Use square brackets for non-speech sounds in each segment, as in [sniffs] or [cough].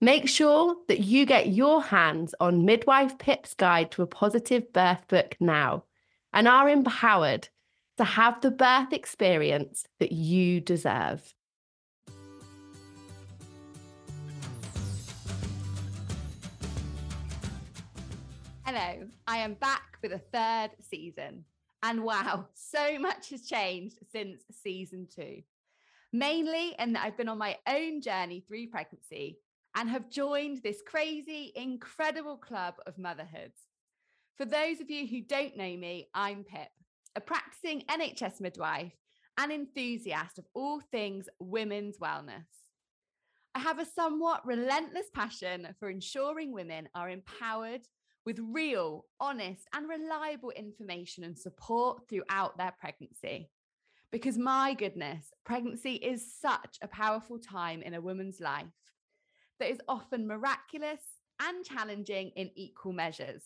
Make sure that you get your hands on Midwife Pip's Guide to a Positive Birth book now and are empowered to have the birth experience that you deserve. Hello, I am back with a third season. And wow, so much has changed since season two. Mainly in that I've been on my own journey through pregnancy and have joined this crazy, incredible club of motherhood. For those of you who don't know me, I'm Pip, a practicing NHS midwife and enthusiast of all things women's wellness. I have a somewhat relentless passion for ensuring women are empowered with real, honest, and reliable information and support throughout their pregnancy. Because my goodness, pregnancy is such a powerful time in a woman's life that is often miraculous and challenging in equal measures.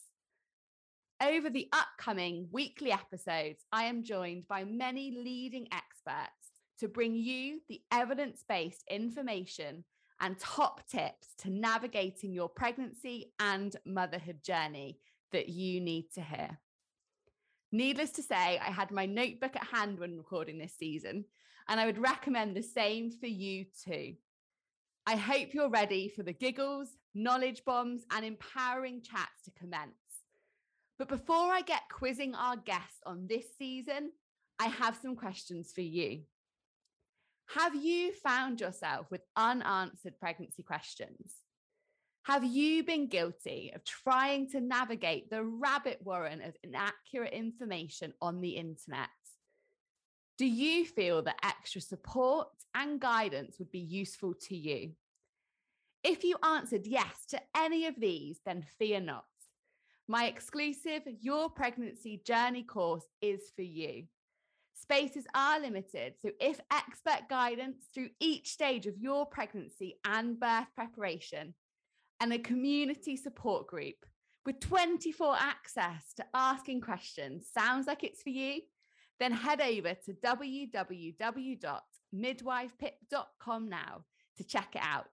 Over the upcoming weekly episodes, I am joined by many leading experts to bring you the evidence based information and top tips to navigating your pregnancy and motherhood journey that you need to hear. Needless to say, I had my notebook at hand when recording this season, and I would recommend the same for you too. I hope you're ready for the giggles, knowledge bombs, and empowering chats to commence. But before I get quizzing our guests on this season, I have some questions for you. Have you found yourself with unanswered pregnancy questions? Have you been guilty of trying to navigate the rabbit warren of inaccurate information on the internet? Do you feel that extra support and guidance would be useful to you? If you answered yes to any of these, then fear not. My exclusive Your Pregnancy Journey course is for you. Spaces are limited, so if expert guidance through each stage of your pregnancy and birth preparation, and a community support group with 24 access to asking questions sounds like it's for you, then head over to www.midwifepip.com now to check it out.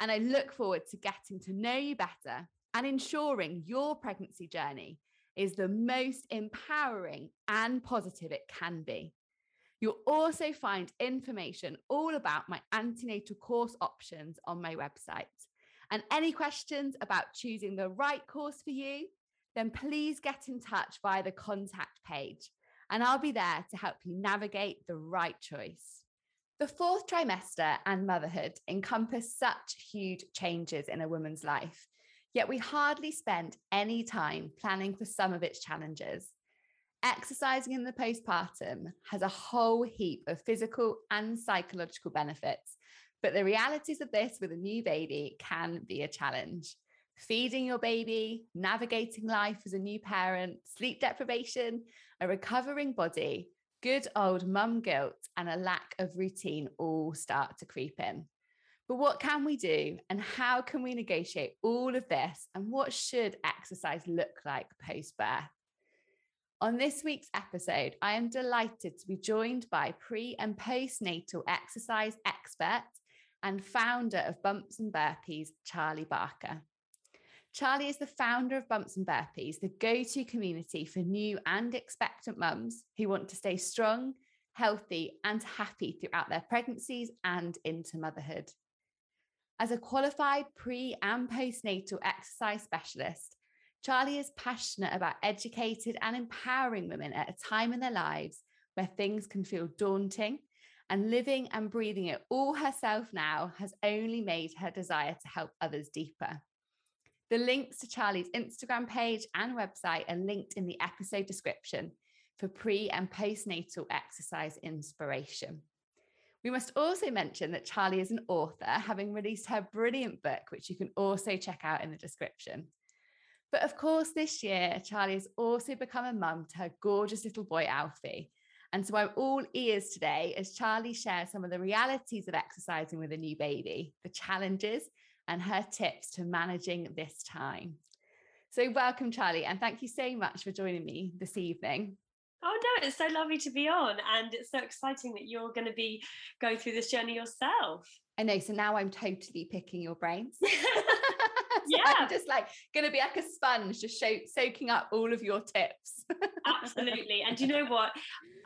And I look forward to getting to know you better and ensuring your pregnancy journey is the most empowering and positive it can be. You'll also find information all about my antenatal course options on my website. And any questions about choosing the right course for you, then please get in touch via the contact page, and I'll be there to help you navigate the right choice. The fourth trimester and motherhood encompass such huge changes in a woman's life Yet we hardly spend any time planning for some of its challenges. Exercising in the postpartum has a whole heap of physical and psychological benefits, but the realities of this with a new baby can be a challenge. Feeding your baby, navigating life as a new parent, sleep deprivation, a recovering body, good old mum guilt, and a lack of routine all start to creep in. But what can we do and how can we negotiate all of this? And what should exercise look like post birth? On this week's episode, I am delighted to be joined by pre and postnatal exercise expert and founder of Bumps and Burpees, Charlie Barker. Charlie is the founder of Bumps and Burpees, the go to community for new and expectant mums who want to stay strong, healthy, and happy throughout their pregnancies and into motherhood. As a qualified pre and postnatal exercise specialist, Charlie is passionate about educated and empowering women at a time in their lives where things can feel daunting, and living and breathing it all herself now has only made her desire to help others deeper. The links to Charlie's Instagram page and website are linked in the episode description for pre and postnatal exercise inspiration. We must also mention that Charlie is an author, having released her brilliant book, which you can also check out in the description. But of course, this year, Charlie has also become a mum to her gorgeous little boy, Alfie. And so I'm all ears today as Charlie shares some of the realities of exercising with a new baby, the challenges, and her tips to managing this time. So, welcome, Charlie, and thank you so much for joining me this evening. Oh no, it's so lovely to be on, and it's so exciting that you're going to be going through this journey yourself. I know. So now I'm totally picking your brains. [laughs] [laughs] yeah. I'm just like going to be like a sponge, just show, soaking up all of your tips. [laughs] Absolutely. And you know what?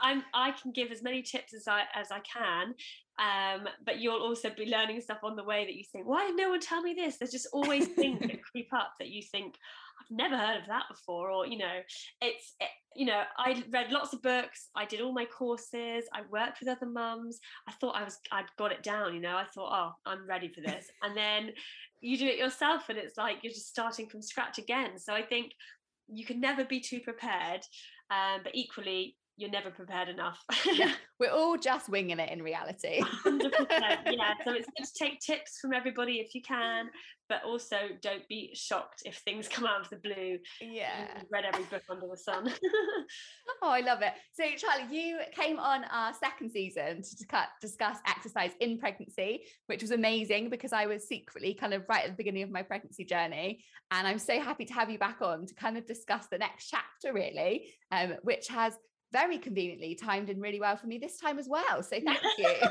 I'm I can give as many tips as I as I can. Um, but you'll also be learning stuff on the way that you think, why did no one tell me this? There's just always things that [laughs] creep up that you think, I've never heard of that before. Or, you know, it's, it, you know, I read lots of books. I did all my courses. I worked with other mums. I thought I was, I'd got it down, you know, I thought, oh, I'm ready for this. And then you do it yourself and it's like you're just starting from scratch again so i think you can never be too prepared um, but equally you're never prepared enough. yeah, [laughs] we're all just winging it in reality. 100%, [laughs] yeah. So it's good to take tips from everybody if you can, but also don't be shocked if things [laughs] come out of the blue. Yeah. You've read every book under the sun. oh, I love it. So, Charlie, you came on our second season to discuss exercise in pregnancy, which was amazing because I was secretly kind of right at the beginning of my pregnancy journey. And I'm so happy to have you back on to kind of discuss the next chapter, really, um, which has very conveniently timed in really well for me this time as well. So thank [laughs] you. yeah,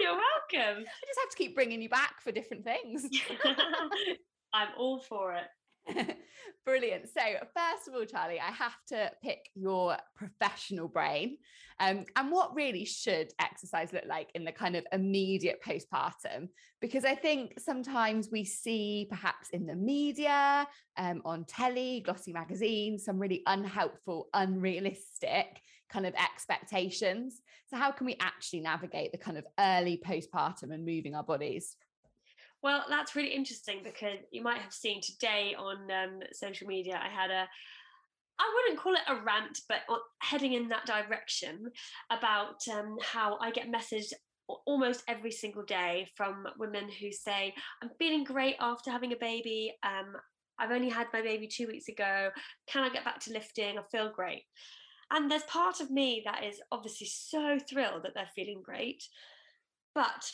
you're [laughs] welcome. I just have to keep bringing you back for different things. [laughs] I'm all for it. [laughs] Brilliant. So, first of all, Charlie, I have to pick your professional brain. Um, and what really should exercise look like in the kind of immediate postpartum? Because I think sometimes we see, perhaps in the media, um, on telly, glossy magazines, some really unhelpful, unrealistic kind of expectations. So, how can we actually navigate the kind of early postpartum and moving our bodies? Well, that's really interesting because you might have seen today on um, social media, I had a, I wouldn't call it a rant, but heading in that direction about um, how I get messaged almost every single day from women who say, I'm feeling great after having a baby. Um, I've only had my baby two weeks ago. Can I get back to lifting? I feel great. And there's part of me that is obviously so thrilled that they're feeling great. But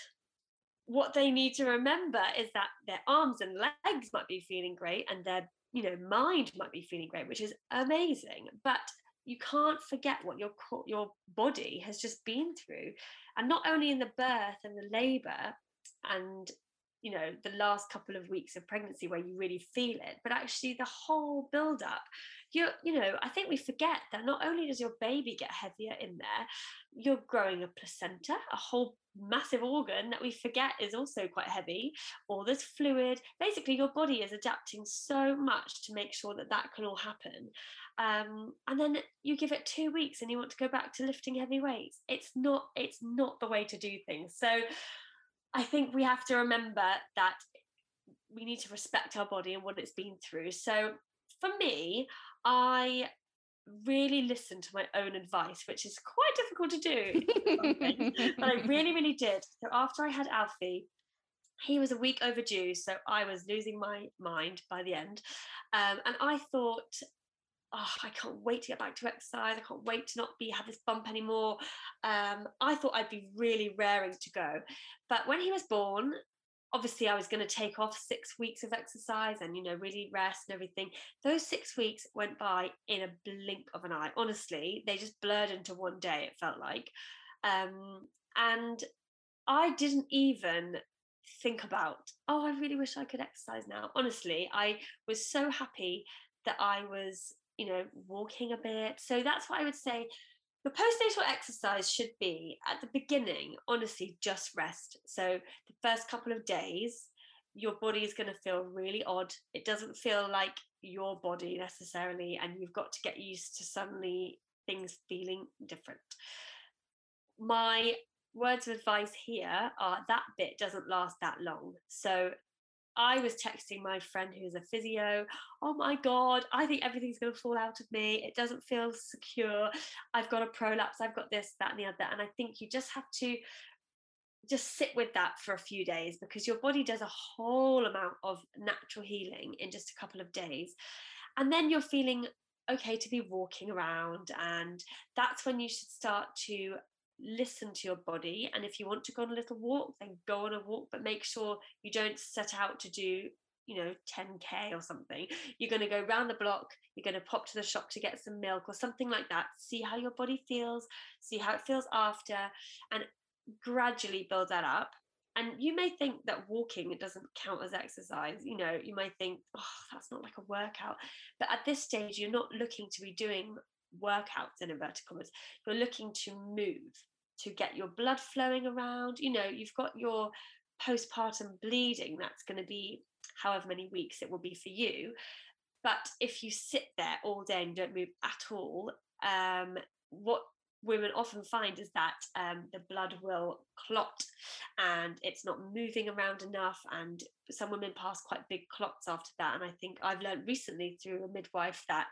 what they need to remember is that their arms and legs might be feeling great and their you know mind might be feeling great which is amazing. But you can't forget what your your body has just been through. And not only in the birth and the labor and you know the last couple of weeks of pregnancy where you really feel it but actually the whole build up you you know i think we forget that not only does your baby get heavier in there you're growing a placenta a whole massive organ that we forget is also quite heavy or there's fluid. Basically your body is adapting so much to make sure that that can all happen. Um, and then you give it two weeks and you want to go back to lifting heavy weights. It's not it's not the way to do things. So i think we have to remember that we need to respect our body and what it's been through so for me i really listen to my own advice, which is quite difficult to do. [laughs] but I really, really did. So after I had Alfie, he was a week overdue. So I was losing my mind by the end. Um, and I thought, oh, I can't wait to get back to exercise. I can't wait to not be have this bump anymore. Um, I thought I'd be really raring to go. But when he was born, obviously I was going to take off six weeks of exercise and you know really rest and everything. Those six weeks went by in a blink of an eye. Honestly, they just blurred into one day. It felt like, um, and I didn't even think about. Oh, I really wish I could exercise now. Honestly, I was so happy that I was you know walking a bit. So that's what I would say the postnatal exercise should be at the beginning, honestly, just rest. So the first couple of days, your body is going to feel really odd. It doesn't feel like your body necessarily, and you've got to get used to suddenly things feeling different. My words of advice here are that bit doesn't last that long. So I was texting my friend who's a physio, oh my God, I think everything's going to fall out of me. It doesn't feel secure. I've got a prolapse, I've got this, that, and the other. And I think you just have to just sit with that for a few days because your body does a whole amount of natural healing in just a couple of days. And then you're feeling okay to be walking around. And that's when you should start to listen to your body. And if you want to go on a little walk, then go on a walk, but make sure you don't set out to do you know 10k or something. You're going to go round the block you're going to pop to the shop to get some milk or something like that. See how your body feels see how it feels after and gradually build that up. And you may think that walking it doesn't count as exercise you know you might think oh that's not like a workout. But at this stage you're not looking to be doing workouts in inverted commas you're looking to move to get your blood flowing around you know you've got your postpartum bleeding that's going to be however many weeks it will be for you. But if you sit there all day and don't move at all um, what women often find is that um, the blood will clot and it's not moving around enough and some women pass quite big clots after that and i think i've learned recently through a midwife that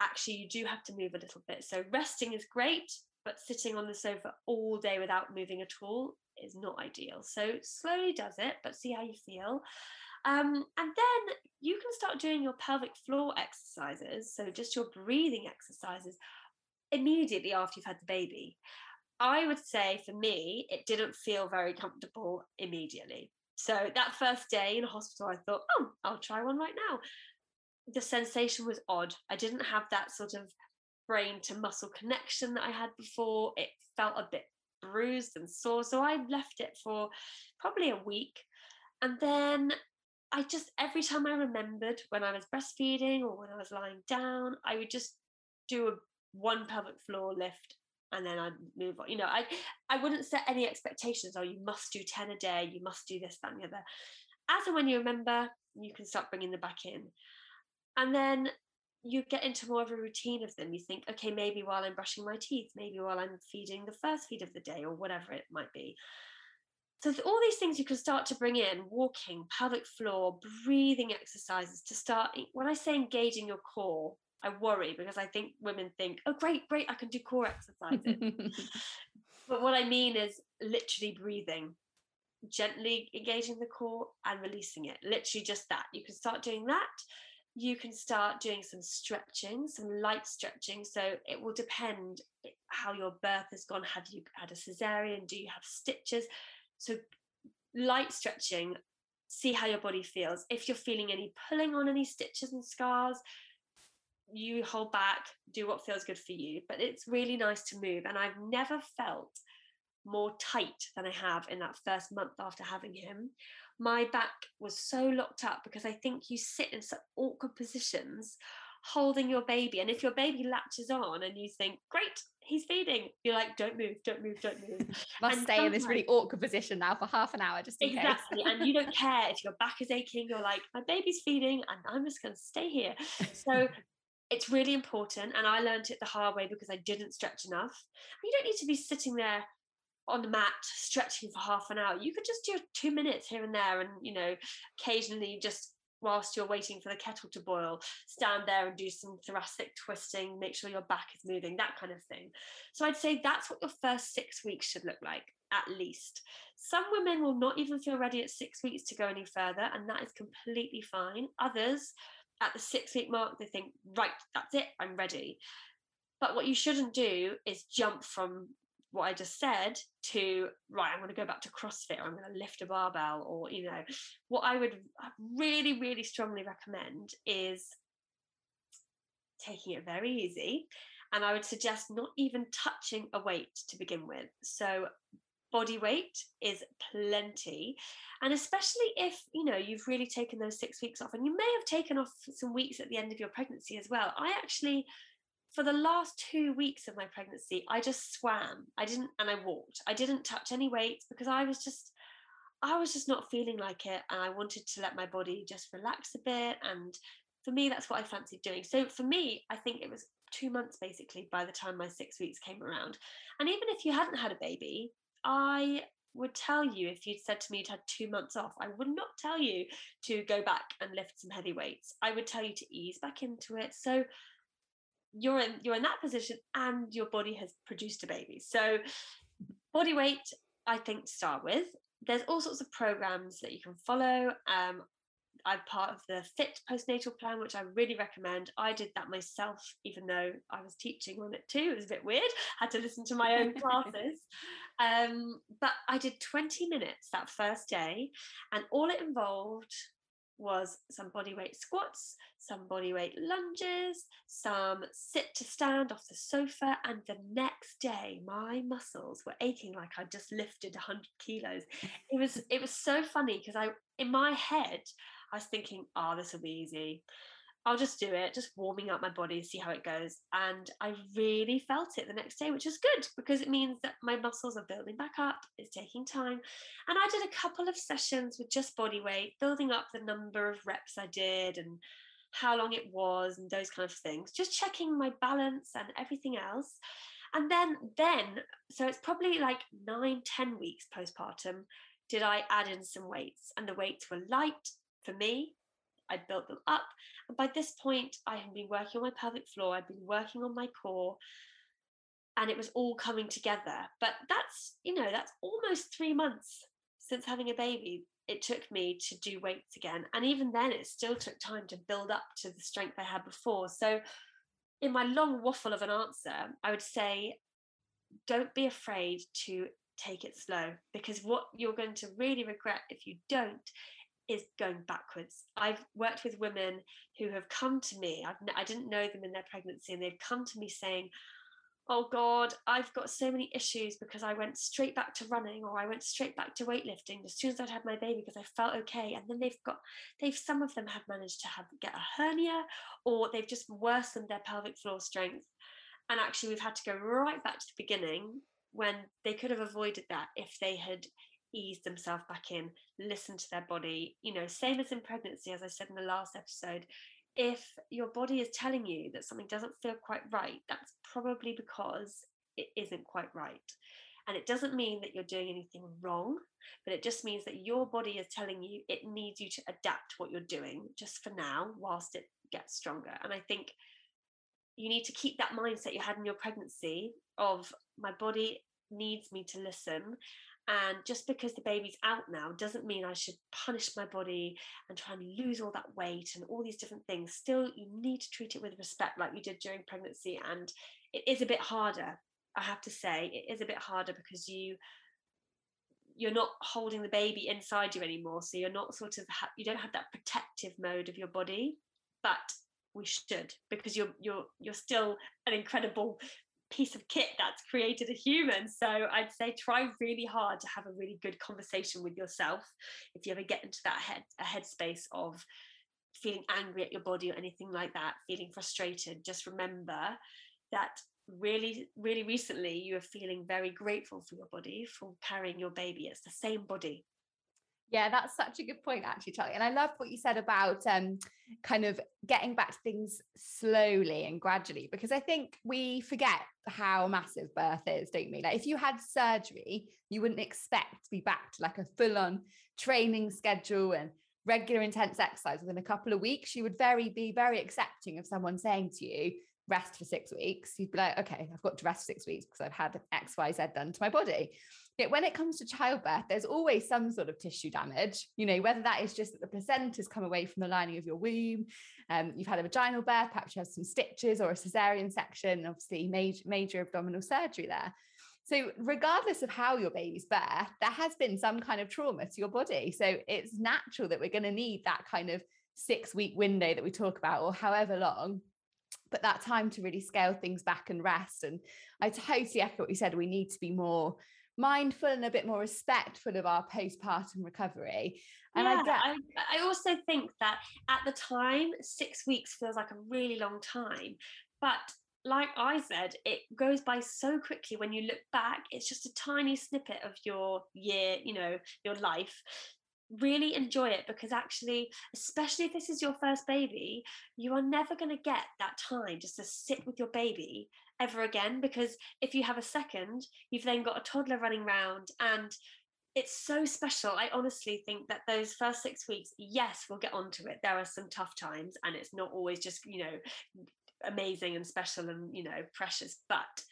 actually you do have to move a little bit. So resting is great but sitting on the sofa all day without moving at all is not ideal. So slowly does it but see how you feel. Um, and then you can start doing your pelvic floor exercises. So just your breathing exercises immediately after you've had the baby. I would say for me, it didn't feel very comfortable immediately. So that first day in hospital, I thought, oh, I'll try one right now. The sensation was odd. I didn't have that sort of brain to muscle connection that I had before. It felt a bit bruised and sore. So I left it for probably a week. And then I just, every time I remembered when I was breastfeeding or when I was lying down, I would just do a one pelvic floor lift and then I'd move on. You know, I I wouldn't set any expectations. Oh, you must do 10 a day, you must do this, that, and the other. As and when you remember, you can start bringing them back in. And then you get into more of a routine of them. You think, okay, maybe while I'm brushing my teeth, maybe while I'm feeding the first feed of the day, or whatever it might be. So all these things you can start to bring in: walking, pelvic floor, breathing exercises to start. When I say engaging your core, I worry because I think women think, oh, great, great, I can do core exercises. [laughs] but what I mean is literally breathing, gently engaging the core and releasing it. Literally just that. You can start doing that. You can start doing some stretching, some light stretching. So it will depend how your birth has gone. Have you had a cesarean? Do you have stitches? So light stretching see how your body feels. If you're feeling any pulling on any stitches and scars, you hold back, do what feels good for you. But it's really nice to move. And I've never felt more tight than I have in that first month after having him. My back was so locked up because I think you sit in such awkward positions holding your baby. And if your baby latches on and you think, great, he's feeding, you're like, don't move, don't move, don't move. [laughs] Must and stay in this really awkward position now for half an hour just in exactly. case. and you don't care if your back is aching, you're like, my baby's feeding and I'm just going to stay here. So it's really important and i learned it the hard way because i didn't stretch enough. You don't need to be sitting there on the mat stretching for half an hour. You could just do two minutes here and there and you know occasionally just whilst you're waiting for the kettle to boil stand there and do some thoracic twisting make sure your back is moving that kind of thing. So i'd say that's what your first six weeks should look like at least. Some women will not even feel ready at six weeks to go any further and that is completely fine. Others at the six week mark, they think, right, that's it, I'm ready. But what you shouldn't do is jump from what I just said to, right, I'm going to go back to CrossFit or I'm going to lift a barbell or, you know, what I would really, really strongly recommend is taking it very easy. And I would suggest not even touching a weight to begin with. So body weight is plenty. And especially if you know you've really taken those six weeks off and you may have taken off some weeks at the end of your pregnancy as well. I actually for the last two weeks of my pregnancy i just swam. I didn't and i walked. I didn't touch any weights because i was just i was just not feeling like it and i wanted to let my body just relax a bit. And for me that's what i fancied doing. So for me i think it was two months basically by the time my six weeks came around. And even if you hadn't had a baby I would tell you if you'd said to me you'd had two months off. I would not tell you to go back and lift some heavy weights. I would tell you to ease back into it. So you're in you're in that position and your body has produced a baby. So body weight, I think to start with. There's all sorts of programs that you can follow. Um, I'm part of the Fit postnatal plan, which I really recommend. I did that myself, even though I was teaching on it too. It was a bit weird. [laughs] had to listen to my own [laughs] classes. Um, but I did 20 minutes that first day, and all it involved was some body weight squats, some body weight lunges, some sit to stand off the sofa. And the next day, my muscles were aching like I just lifted 100 kilos. It was it was so funny because I in my head I was thinking, oh, this will be easy. I'll just do it, just warming up my body, see how it goes. And I really felt it the next day, which is good because it means that my muscles are building back up, it's taking time. And I did a couple of sessions with just body weight, building up the number of reps I did and how long it was and those kind of things, just checking my balance and everything else. And then, then, so it's probably like nine, ten weeks postpartum, did I add in some weights? And the weights were light for me. I built them up. And by this point, I had been working on my pelvic floor, I'd been working on my core, and it was all coming together. But that's, you know, that's almost three months since having a baby. It took me to do weights again. And even then, it still took time to build up to the strength I had before. So, in my long waffle of an answer, I would say don't be afraid to take it slow because what you're going to really regret if you don't is going backwards. I've worked with women who have come to me, I've, I didn't know them in their pregnancy, and they've come to me saying, Oh God, I've got so many issues because I went straight back to running or I went straight back to weightlifting as soon as I'd had my baby because I felt okay. And then they've got, they've, some of them have managed to have get a hernia or they've just worsened their pelvic floor strength. And actually, we've had to go right back to the beginning when they could have avoided that if they had ease themselves back in, listen to their body. You know, same as in pregnancy, as I said in the last episode, if your body is telling you that something doesn't feel quite right, that's probably because it isn't quite right. And it doesn't mean that you're doing anything wrong, but it just means that your body is telling you it needs you to adapt what you're doing just for now whilst it gets stronger. And I think you need to keep that mindset you had in your pregnancy of my body needs me to listen and just because the baby's out now doesn't mean I should punish my body and try and lose all that weight and all these different things. Still, you need to treat it with respect like you did during pregnancy. And it is a bit harder, I have to say. It is a bit harder because you you're not holding the baby inside you anymore so you're not sort of ha- you don't have that protective mode of your body but we should because you're you're you're still an incredible piece of kit that's created a human. So I'd say try really hard to have a really good conversation with yourself if you ever get into that head a headspace of feeling angry at your body or anything like that, feeling frustrated. Just remember that really, really recently you are feeling very grateful for your body for carrying your baby. It's the same body. Yeah, that's such a good point, actually, Charlie. And I love what you said about um, kind of getting back to things slowly and gradually, because I think we forget how massive birth is, don't we? Like, if you had surgery, you wouldn't expect to be back to like a full on training schedule and regular intense exercise within a couple of weeks. You would very be very accepting of someone saying to you, rest for six weeks. You'd be like, okay, I've got to rest six weeks because I've had X, Y, Z done to my body. Yet when it comes to childbirth, there's always some sort of tissue damage, you know, whether that is just that the placenta's come away from the lining of your womb, um, you've had a vaginal birth, perhaps you have some stitches or a cesarean section, obviously major, major abdominal surgery there. So, regardless of how your baby's birth, there has been some kind of trauma to your body. So, it's natural that we're going to need that kind of six week window that we talk about, or however long. But that time to really scale things back and rest. And I totally echo what you said. We need to be more mindful and a bit more respectful of our postpartum recovery. And yeah, I get I, I also think that at the time, six weeks feels like a really long time. But like I said, it goes by so quickly when you look back. It's just a tiny snippet of your year, you know, your life. Really enjoy it because actually, especially if this is your first baby, you are never going to get that time just to sit with your baby ever again because if you have a second you've then got a toddler running around and it's so special. I honestly think that those first six weeks, yes, we'll get onto it. There are some tough times, and it's not always just, you know, amazing and special and, you know, precious, but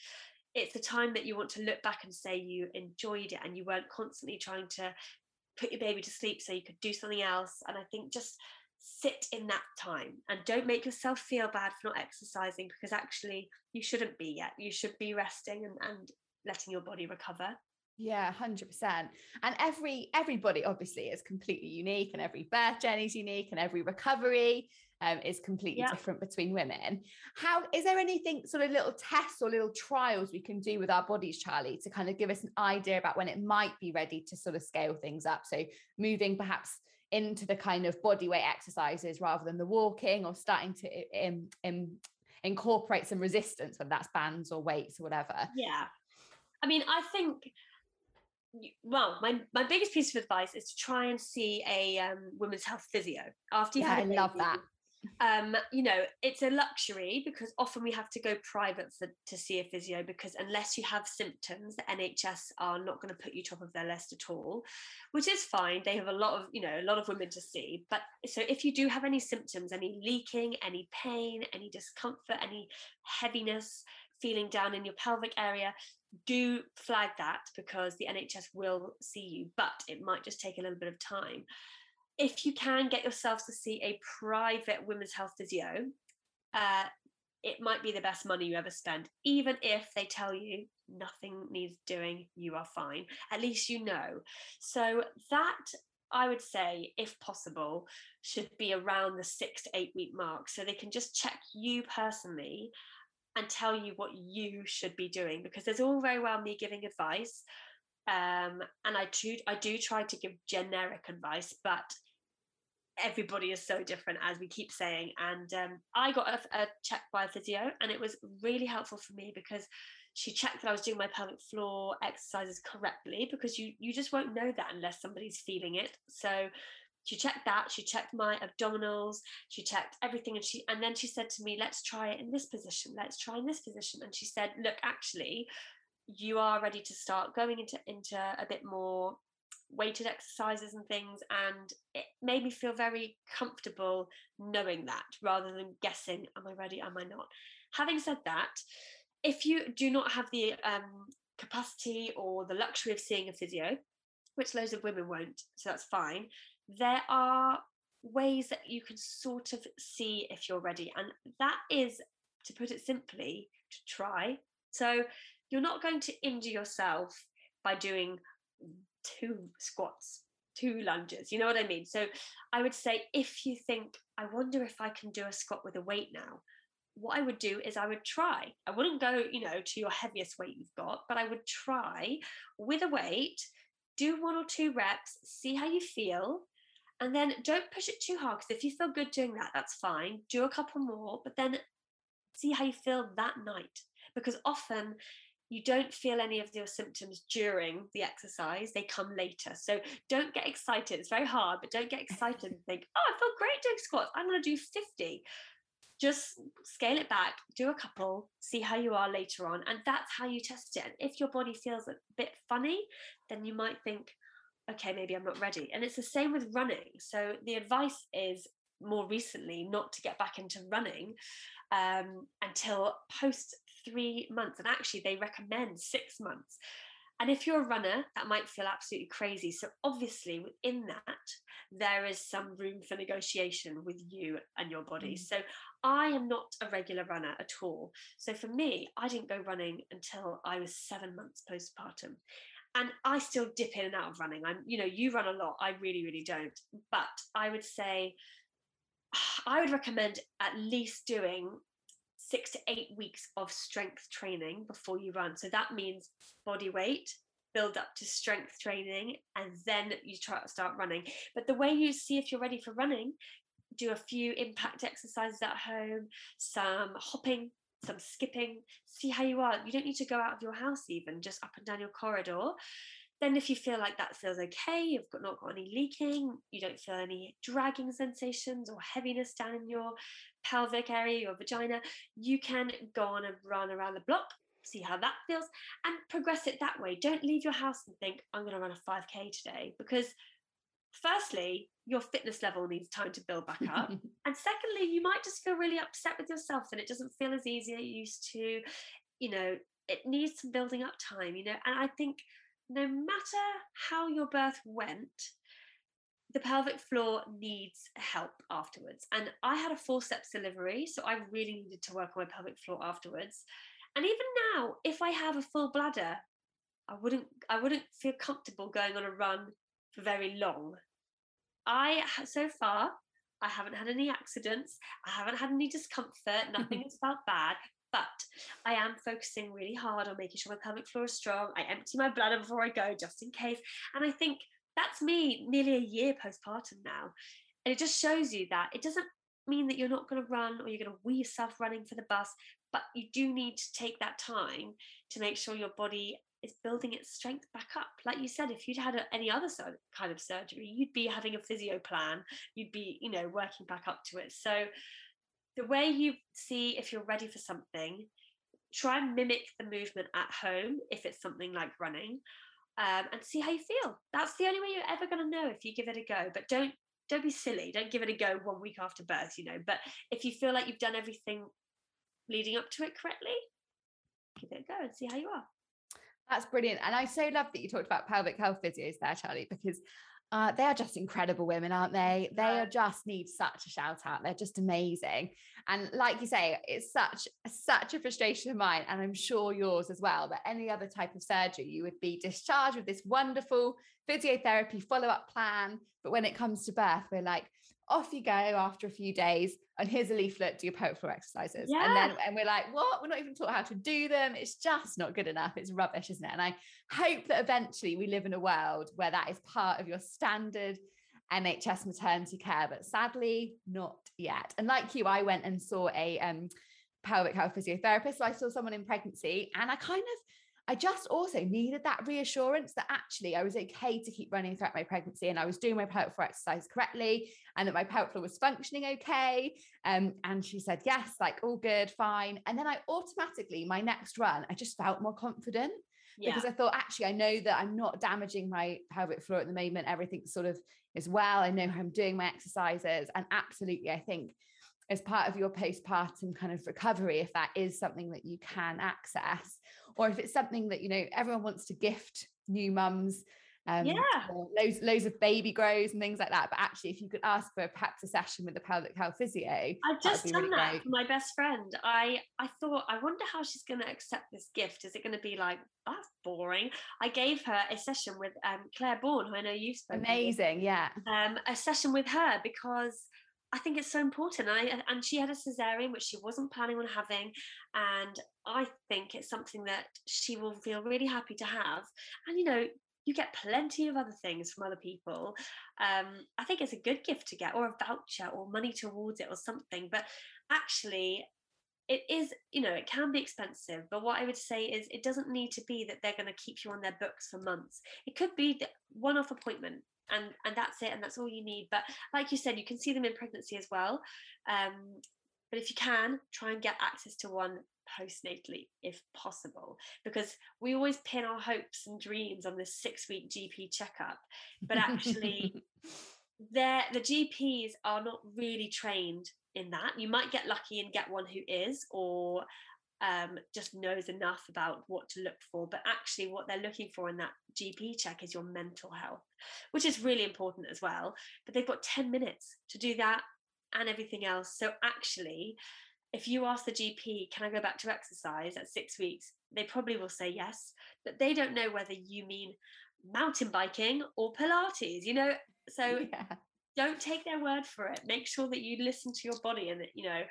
it's the time that you want to look back and say you enjoyed it and you weren't constantly trying to put your baby to sleep so you could do something else. And I think just sit in that time and don't make yourself feel bad for not exercising because actually you shouldn't be yet. You should be resting and, and letting your body recover. Yeah, 100%. And every everybody obviously is completely unique and every birth journey is unique and every recovery um, is completely yeah. different between women. How is there anything sort of little tests or little trials we can do with our bodies, Charlie, to kind of give us an idea about when it might be ready to sort of scale things up? So moving perhaps into the kind of body weight exercises rather than the walking or starting to um, um, incorporate some resistance, whether that's bands or weights or whatever. Yeah. I mean, I think well, my, my biggest piece of advice is to try and see a um, women's health physio after you yeah, I love that um you know it's a luxury because often we have to go private for to see a physio because unless you have symptoms the nhs are not going to put you top of their list at all which is fine. They have a lot of you know a lot of women to see. But so if you do have any symptoms any leaking any pain any discomfort any heaviness feeling down in your pelvic area do flag that because the nhs will see you but it might just take a little bit of time if you can get yourself to see a private women's health physio, uh, it might be the best money you ever spend, even if they tell you nothing needs doing, you are fine. At least you know. So, that I would say, if possible, should be around the six to eight week mark. So they can just check you personally and tell you what you should be doing because there's all very well me giving advice. Um, and I do, I do try to give generic advice, but everybody is so different as we keep saying. And um, i got a, a check by a physio and it was really helpful for me because she checked that i was doing my pelvic floor exercises correctly because you you just won't know that unless somebody's feeling it. So she checked that she checked my abdominals she checked everything and she and then she said to me let's try it in this position let's try in this position. And she said look actually you are ready to start going into into a bit more weighted exercises and things and it made me feel very comfortable knowing that rather than guessing am i ready? Am i not? Having said that if you do not have the um, capacity or the luxury of seeing a physio which loads of women won't so that's fine there are ways that you can sort of see if you're ready and that is to put it simply to try. So you're not going to injure yourself by doing two squats, two lunges. You know what I mean? So I would say if you think, I wonder if I can do a squat with a weight now, what I would do is I would try. I wouldn't go, you know, to your heaviest weight you've got, but I would try with a weight, do one or two reps, see how you feel. And then don't push it too hard because if you feel good doing that, that's fine. Do a couple more, but then see how you feel that night. Because often you don't feel any of your symptoms during the exercise, they come later. So don't get excited. It's very hard, but don't get [laughs] excited and think, oh, I feel great doing squats. I'm going to do 50. Just scale it back, do a couple, see how you are later on. And that's how you test it. And if your body feels a bit funny, then you might think, okay, maybe I'm not ready. And it's the same with running. So the advice is more recently not to get back into running um, until post three months. And actually, they recommend six months. And if you're a runner, that might feel absolutely crazy. So, obviously, within that, there is some room for negotiation with you and your body. Mm. So, I am not a regular runner at all. So, for me, I didn't go running until I was seven months postpartum. And I still dip in and out of running. I'm, you know, you run a lot. I really, really don't. But I would say, [sighs] I would recommend at least doing six to eight weeks of strength training before you run. So that means body weight, build up to strength training, and then you try to start running. But the way you see if you're ready for running, do a few impact exercises at home, some hopping, some skipping, see how you are. You don't need to go out of your house even, just up and down your corridor. Then, if you feel like that feels okay, you've got not got any leaking, you don't feel any dragging sensations or heaviness down in your pelvic area, your vagina, you can go on and run around the block see how that feels, and progress it that way. Don't leave your house and think, I'm going to run a 5K today, because firstly, your fitness level needs time to build back up. [laughs] and secondly, you might just feel really upset with yourself and it doesn't feel as easy as it used to. You know, it needs some building up time, you know. And I think no matter how your birth went, the pelvic floor needs help afterwards. And I had a forceps delivery, so I really needed to work on my pelvic floor afterwards. And even now, if I have a full bladder, I wouldn't I wouldn't feel comfortable going on a run for very long. I so far I haven't had any accidents. I haven't had any discomfort. [laughs] Nothing has felt bad. But I am focusing really hard on making sure my pelvic floor is strong. I empty my bladder before I go, just in case. And I think that's me nearly a year postpartum now. And it just shows you that it doesn't mean that you're not going to run or you're going to wee yourself running for the bus, but you do need to take that time to make sure your body is building its strength back up. Like you said, if you'd had a, any other kind of surgery, you'd be having a physio plan, you'd be, you know, working back up to it. So the way you see if you're ready for something, try and mimic the movement at home if it's something like running. Um, and see how you feel. That's the only way you're ever going to know if you give it a go. But don't don't be silly. Don't give it a go one week after birth, you know. But if you feel like you've done everything leading up to it correctly, give it a go and see how you are. That's brilliant. And I so love that you talked about pelvic health physios there, Charlie, because uh, they are just incredible women, aren't they? They are just need such a shout out. They're just amazing. And like you say, it's such such a frustration of mine, and I'm sure yours as well. That any other type of surgery, you would be discharged with this wonderful physiotherapy follow up plan. But when it comes to birth, we're like, off you go after a few days and here's a leaflet do your pelvic floor exercises yeah. and then and we're like what? We're not even taught how to do them. It's just not good enough. It's rubbish isn't it? And i hope that eventually we live in a world where that is part of your standard nhs maternity care but sadly not yet. And like you i went and saw a um pelvic health physiotherapist. So i saw someone in pregnancy and i kind of I just also needed that reassurance that actually I was okay to keep running throughout my pregnancy and I was doing my pelvic floor exercise correctly and that my pelvic floor was functioning okay. Um, and she said, yes, like all good, fine. And then I automatically, my next run, I just felt more confident yeah. because I thought, actually, I know that I'm not damaging my pelvic floor at the moment. Everything sort of is well. I know how I'm doing my exercises. And absolutely, I think as part of your postpartum kind of recovery, if that is something that you can access, or if it's something that you know everyone wants to gift new mums um, yeah, loads loads of baby grows and things like that. But actually, if you could ask for perhaps a session with the pelvic health physio, I've just done really that great. for my best friend. I I thought I wonder how she's going to accept this gift. Is it going to be like that's boring? I gave her a session with um, Clare Bourne, who I know you've spoken. Amazing, with, yeah. Um, a session with her because I think it's so important. And, I, and she had a cesarean, which she wasn't planning on having. And I think it's something that she will feel really happy to have. And, you know, you get plenty of other things from other people. Um, I think it's a good gift to get, or a voucher, or money towards it, or something. But actually, it is, you know, it can be expensive. But what I would say is, it doesn't need to be that they're going to keep you on their books for months. It could be one off appointment and and that's it and that's all you need but like you said you can see them in pregnancy as well um, but if you can try and get access to one postnatally if possible because we always pin our hopes and dreams on this six week gp checkup but actually [laughs] the gps are not really trained in that you might get lucky and get one who is or um, just knows enough about what to look for. But actually, what they're looking for in that GP check is your mental health, which is really important as well. But they've got 10 minutes to do that and everything else. So, actually, if you ask the GP, can I go back to exercise at six weeks? They probably will say yes, but they don't know whether you mean mountain biking or Pilates, you know? So, yeah don't take their word for it make sure that you listen to your body and that you know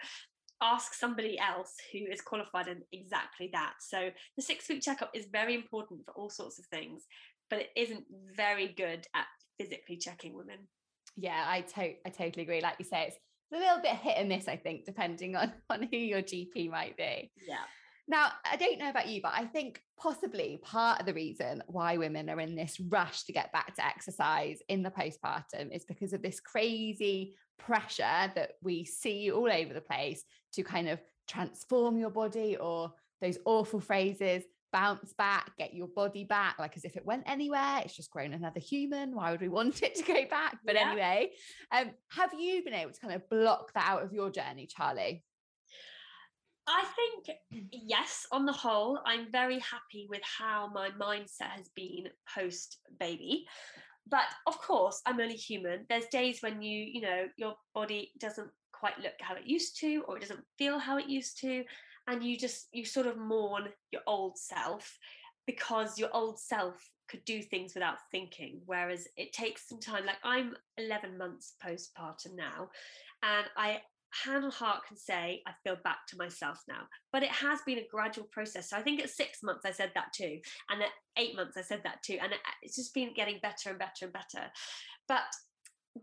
ask somebody else who is qualified in exactly that. So the six week checkup is very important for all sorts of things, but it isn't very good at physically checking women. Yeah, I to- I totally agree. Like you say, it's a little bit hit and miss, I think, depending [laughs] on, on who your GP might be. Yeah. Now, I don't know about you, but I think possibly part of the reason why women are in this rush to get back to exercise in the postpartum is because of this crazy pressure that we see all over the place to kind of transform your body or those awful phrases bounce back, get your body back, like as if it went anywhere. It's just grown another human. Why would we want it to go back? But yeah. anyway, um, have you been able to kind of block that out of your journey, Charlie? I think, yes, on the whole, I'm very happy with how my mindset has been post baby. But of course, I'm only human. There's days when you, you know, your body doesn't quite look how it used to, or it doesn't feel how it used to and you just you sort of mourn your old self because your old self could do things without thinking whereas it takes some time. Like i'm 11 months postpartum now and i hand on heart can say i feel back to myself now but it has been a gradual process. So i think at six months i said that too and at eight months i said that too and it's just been getting better and better and better. But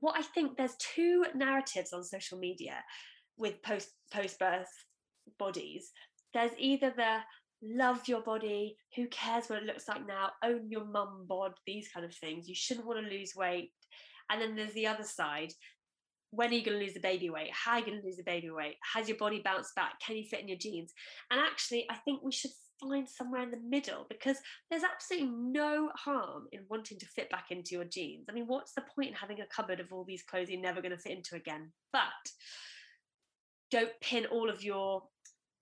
what i think there's two narratives on social media with post post birth bodies, there's either the love your body, who cares what it looks like now, own your mum bod, these kind of things. You shouldn't want to lose weight. And then there's the other side. When are you going to lose the baby weight? How are you going to lose the baby weight? Has your body bounced back? Can you fit in your jeans? And actually, I think we should find somewhere in the middle because there's absolutely no harm in wanting to fit back into your jeans. I mean, what's the point in having a cupboard of all these clothes you're never going to fit into again? But don't pin all of your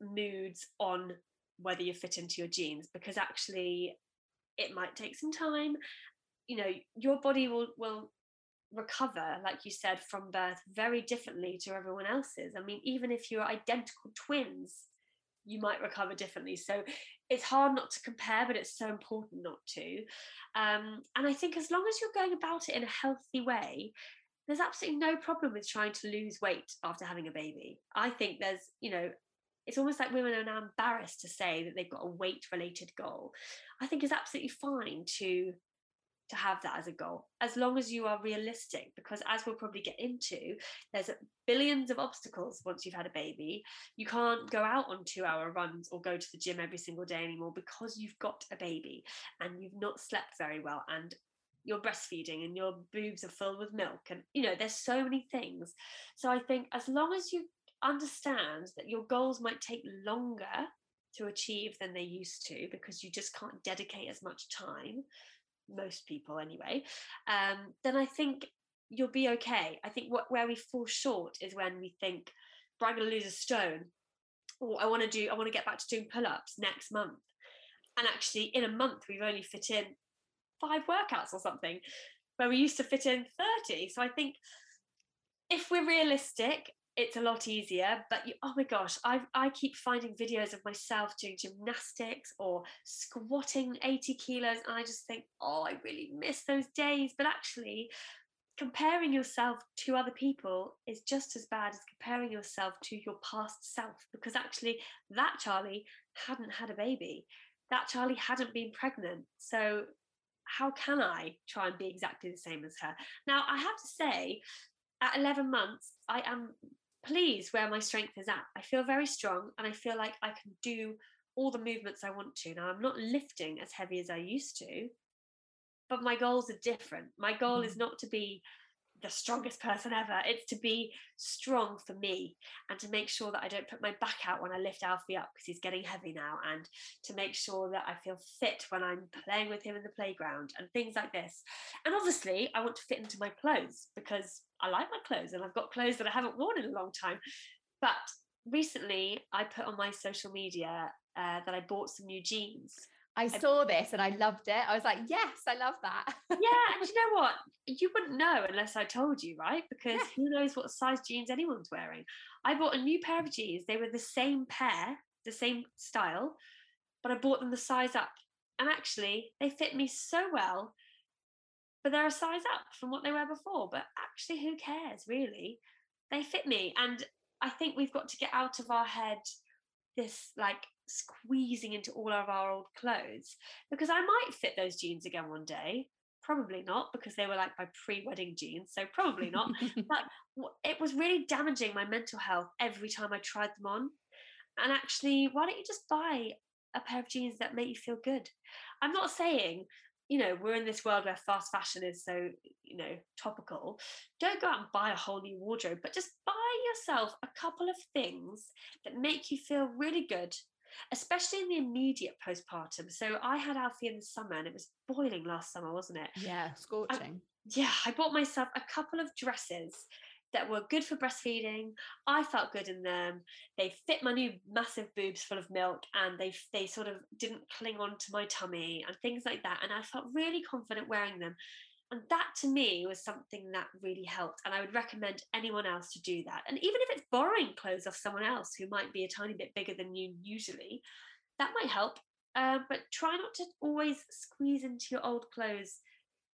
moods on whether you fit into your jeans because actually it might take some time. You know your body will will recover like you said from birth very differently to everyone else's. I mean even if you're identical twins you might recover differently. So it's hard not to compare but it's so important not to. Um, and i think as long as you're going about it in a healthy way there's absolutely no problem with trying to lose weight after having a baby. I think there's you know it's almost like women are now embarrassed to say that they've got a weight related goal. I think is absolutely fine to to have that as a goal as long as you are realistic because as we'll probably get into there's billions of obstacles once you've had a baby. You can't go out on two hour runs or go to the gym every single day anymore because you've got a baby and you've not slept very well and you're breastfeeding and your boobs are filled with milk and you know there's so many things. So i think as long as you understand that your goals might take longer to achieve than they used to because you just can't dedicate as much time most people anyway um, then i think you'll be okay. I think what, where we fall short is when we think i'm going to lose a stone. Or i want to do i want to get back to doing pull-ups next month. And actually in a month we've only fit in five workouts or something where we used to fit in 30 so i think if we're realistic it's a lot easier but you, oh my gosh I, I keep finding videos of myself doing gymnastics or squatting 80 kilos and i just think oh i really miss those days. But actually comparing yourself to other people is just as bad as comparing yourself to your past self because actually that charlie hadn't had a baby. That charlie hadn't been pregnant. So how can i try and be exactly the same as her? Now i have to say at 11 months i am pleased where my strength is at. I feel very strong and I feel like I can do all the movements I want to. Now, I'm not lifting as heavy as I used to, but my goals are different. My goal is mm. not to be the strongest person ever. It's to be strong for me and to make sure that I don't put my back out when I lift Alfie up because he's getting heavy now, and to make sure that I feel fit when I'm playing with him in the playground and things like this. And obviously, I want to fit into my clothes because I like my clothes and I've got clothes that I haven't worn in a long time. But recently, I put on my social media uh, that I bought some new jeans I saw this and I loved it. I was like, yes, I love that. yeah, and you know what? [laughs] You wouldn't know unless I told you, right? Because yeah. who knows what size jeans anyone's wearing. I bought a new pair of jeans. They were the same pair, the same style, but I bought them the size up. And actually, they fit me so well, but they're a size up from what they were before. But actually, who cares, really? They fit me. And I think we've got to get out of our head this like squeezing into all of our old clothes because I might fit those jeans again one day. Probably not because they were like my pre wedding jeans. So, probably not. [laughs] but it was really damaging my mental health every time I tried them on. And actually, why don't you just buy a pair of jeans that make you feel good? I'm not saying you know, we're in this world where fast fashion is so, you know, topical. Don't go out and buy a whole new wardrobe, but just buy yourself a couple of things that make you feel really good especially in the immediate postpartum. So I had Alfie in the summer and it was boiling last summer, wasn't it? Yeah, scorching. I, yeah, I bought myself a couple of dresses that were good for breastfeeding. I felt good in them. They fit my new massive boobs full of milk and they they sort of didn't cling on to my tummy and things like that. And I felt really confident wearing them. And that to me was something that really helped. And I would recommend anyone else to do that. And even if it's borrowing clothes off someone else who might be a tiny bit bigger than you usually, that might help. Uh, but try not to always squeeze into your old clothes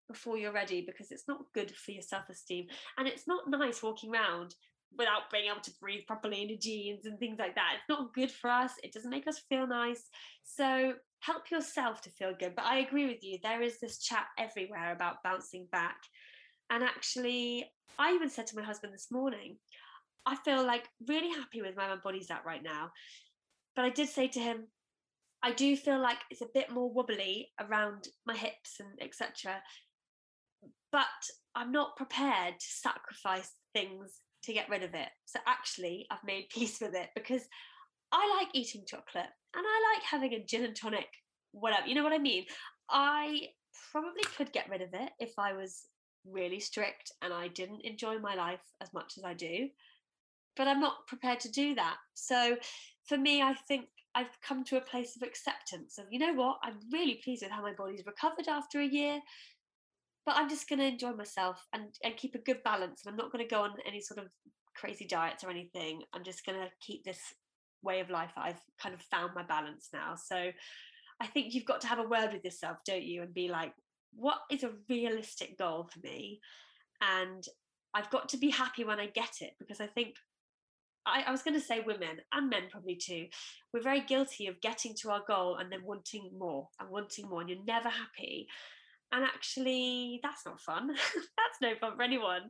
before you're ready because it's not good for your self-esteem and it's not nice walking around without being able to breathe properly in your jeans and things like that. It's not good for us. It doesn't make us feel nice. So help yourself to feel good. But i agree with you. There is this chat everywhere about bouncing back. And actually i even said to my husband this morning i feel like really happy with where my body's at right now. But i did say to him I do feel like it's a bit more wobbly around my hips and etc but I'm not prepared to sacrifice things to get rid of it. So actually, I've made [laughs] peace with it because I like eating chocolate and I like having a gin and tonic, whatever. You know what I mean? I probably could get rid of it if I was really strict and I didn't enjoy my life as much as I do. But I'm not prepared to do that. So for me, I think I've come to a place of acceptance of, you know what, I'm really pleased with how my body's recovered after a year but I'm just going to enjoy myself and, and keep a good balance. And I'm not going to go on any sort of crazy diets or anything. I'm just going to keep this way of life. I've kind of found my balance now. So I think you've got to have a word with yourself, don't you? And be like, what is a realistic goal for me? And I've got to be happy when I get it because I think I, I, was going to say women and men probably too. We're very guilty of getting to our goal and then wanting more and wanting more, and you're never happy and actually that's not fun [laughs] that's no fun for anyone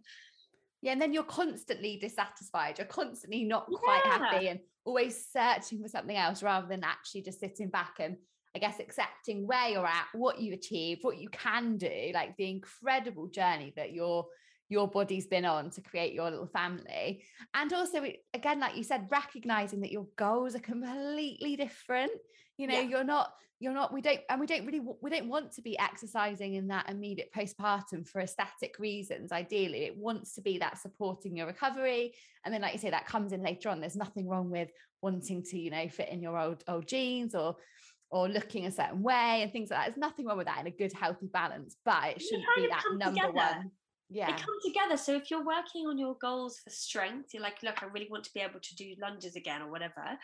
yeah and then you're constantly dissatisfied you're constantly not quite yeah. happy and always searching for something else rather than actually just sitting back and I guess accepting where you're at, what you achieved, what you can do, like the incredible journey that your your body's been on to create your little family. And also again, like you said, recognizing that your goals are completely different. You know, yeah. you're not you're not we don't and we don't really we don't want to be exercising in that immediate postpartum for aesthetic reasons ideally. It wants to be that supporting your recovery and then like you say that comes in later on. There's nothing wrong with wanting to you know fit in your old old jeans or or looking a certain way and things like that. There's nothing wrong with that in a good healthy balance but it shouldn't be that number together. one. Yeah. they come together. So if you're working on your goals for strength you're like look i really want to be able to do lunges again or whatever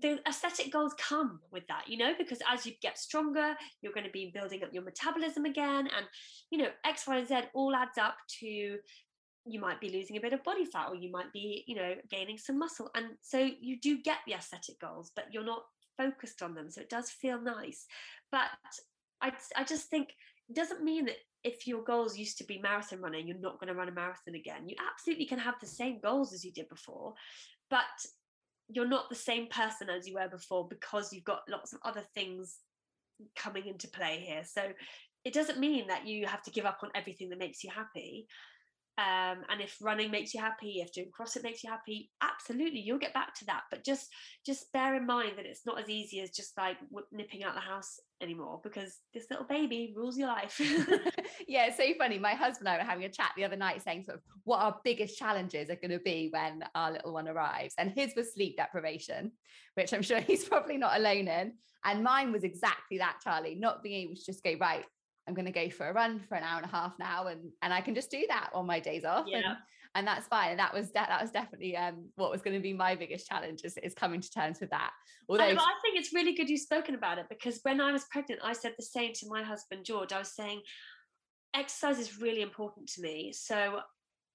the aesthetic goals come with that you know because as you get stronger you're going to be building up your metabolism again and you know x y and z all adds up to you might be losing a bit of body fat or you might be you know gaining some muscle and so you do get the aesthetic goals but you're not focused on them so it does feel nice. But i, I just think it doesn't mean that if your goals used to be marathon running you're not going to run a marathon again. You absolutely can have the same goals as you did before but you're not the same person as you were before because you've got lots of other things coming into play here. So it doesn't mean that you have to give up on everything that makes you happy. Um, and if running makes you happy, if doing CrossFit makes you happy, absolutely, you'll get back to that. But just just bear in mind that it's not as easy as just like nipping out the house anymore because this little baby rules your life. [laughs] yeah, it's so funny. My husband and I were having a chat the other night saying sort of what our biggest challenges are going to be when our little one arrives. And his was sleep deprivation, which I'm sure [laughs] he's probably not alone in. And mine was exactly that, Charlie, not being able to just go, right, I'm going to go for a run for an hour and a half now, and and I can just do that on my days off, yeah. and, and that's fine. And that was de- that was definitely um, what was going to be my biggest challenge is, is coming to terms with that. Although I, I think it's really good you've spoken about it because when I was pregnant, I said the same to my husband George. I was saying exercise is really important to me, so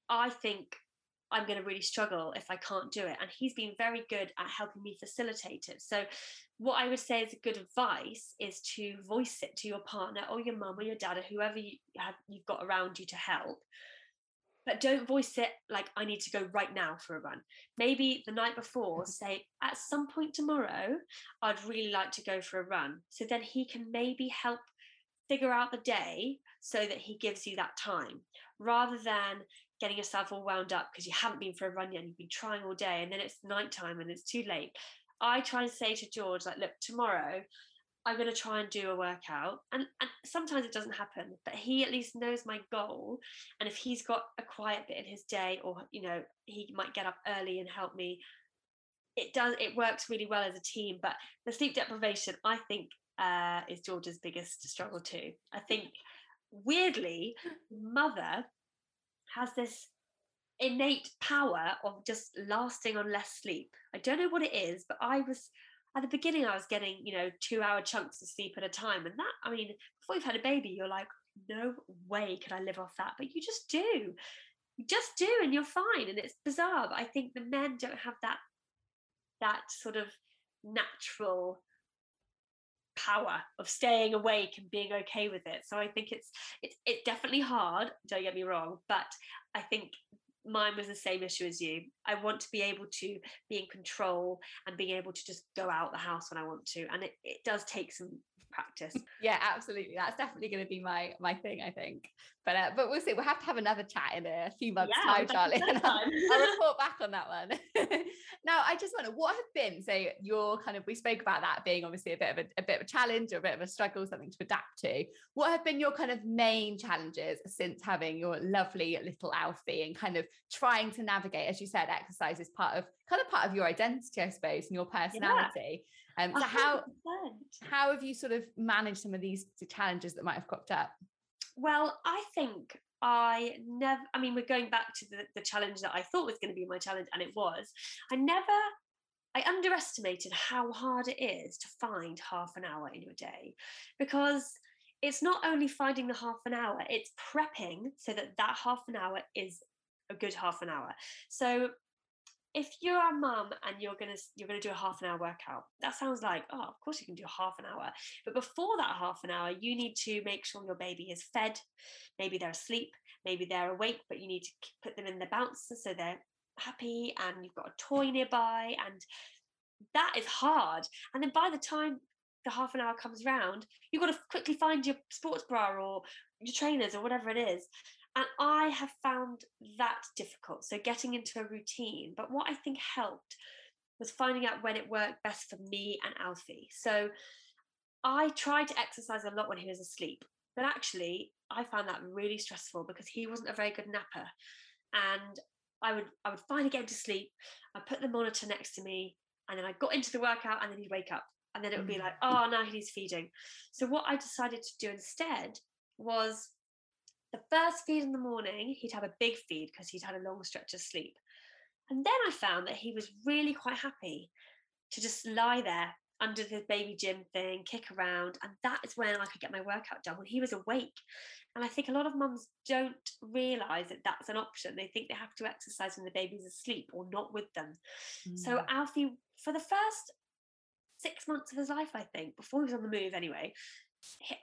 I think I'm going to really struggle if I can't do it. And he's been very good at helping me facilitate it. So, what I would say is a good advice is to voice it to your partner or your mum or your dad or whoever you have you've got around you to help. But don't voice it like I need to go right now for a run. Maybe the night before, mm-hmm. say at some point tomorrow, I'd really like to go for a run. So then he can maybe help figure out the day so that he gives you that time rather than getting yourself all wound up because you haven't been for a run yet and you've been trying all day and then it's nighttime and it's too late. I try and say to George, like, look, tomorrow I'm going to try and do a workout. And, and sometimes it doesn't happen, but he at least knows my goal. And if he's got a quiet bit in his day, or, you know, he might get up early and help me, it does, it works really well as a team. But the sleep deprivation, I think, uh, is George's biggest struggle too. I think, weirdly, mother has this innate power of just lasting on less sleep. I don't know what it is, but I was at the beginning I was getting, you know, two hour chunks of sleep at a time. And that, I mean, before you've had a baby, you're like, no way could I live off that. But you just do. You just do and you're fine. And it's bizarre. But I think the men don't have that that sort of natural power of staying awake and being okay with it. So I think it's it's it's definitely hard, don't get me wrong, but I think mine was the same issue as you. I want to be able to be in control and being able to just go out the house when I want to. And it, it does take some practice. [laughs] Yeah, absolutely. That's definitely going to be my my thing, I think. But uh, but we'll see. We'll have to have another chat in a few months' yeah, time, Charlie. [laughs] And I'll, I'll [laughs] report back on that one. now, I just wonder what have been. So you're kind of we spoke about that being obviously a bit of a, a bit of a challenge or a bit of a struggle, something to adapt to. What have been your kind of main challenges since having your lovely little Alfie and kind of trying to navigate, as you said, exercise is part of kind of part of your identity, I suppose, and your personality. Yeah um, so 100%. how how have you sort of managed some of these challenges that might have cropped up? Well, I think I never, I mean, we're going back to the, the challenge that I thought was going to be my challenge, and it was. I never, I underestimated how hard it is to find half an hour in your day because it's not only finding the half an hour, it's prepping so that that half an hour is a good half an hour. So if you're a mum and you're gonna you're gonna do a half an hour workout, that sounds like oh, of course you can do half an hour. But before that half an hour, you need to make sure your baby is fed. Maybe they're asleep, maybe they're awake, but you need to put them in the bouncer so they're happy, and you've got a toy nearby, and that is hard. And then by the time the half an hour comes round, you've got to quickly find your sports bra or your trainers or whatever it is. And I have found that difficult. So getting into a routine. But what I think helped was finding out when it worked best for me and Alfie. So I tried to exercise a lot when he was asleep. But actually, I found that really stressful because he wasn't a very good napper. And I would I would finally get him to sleep. I'd put the monitor next to me, and then I got into the workout, and then he'd wake up. And then it would be mm. like, oh, now he needs feeding. So what I decided to do instead was the first feed in the morning, he'd have a big feed because he'd had a long stretch of sleep. And then I found that he was really quite happy to just lie there under the baby gym thing, kick around. And that is when I could get my workout done when he was awake. And I think a lot of mums don't realize that that's an option. They think they have to exercise when the baby's asleep or not with them. Mm. So, Alfie, for the first six months of his life, I think, before he was on the move anyway,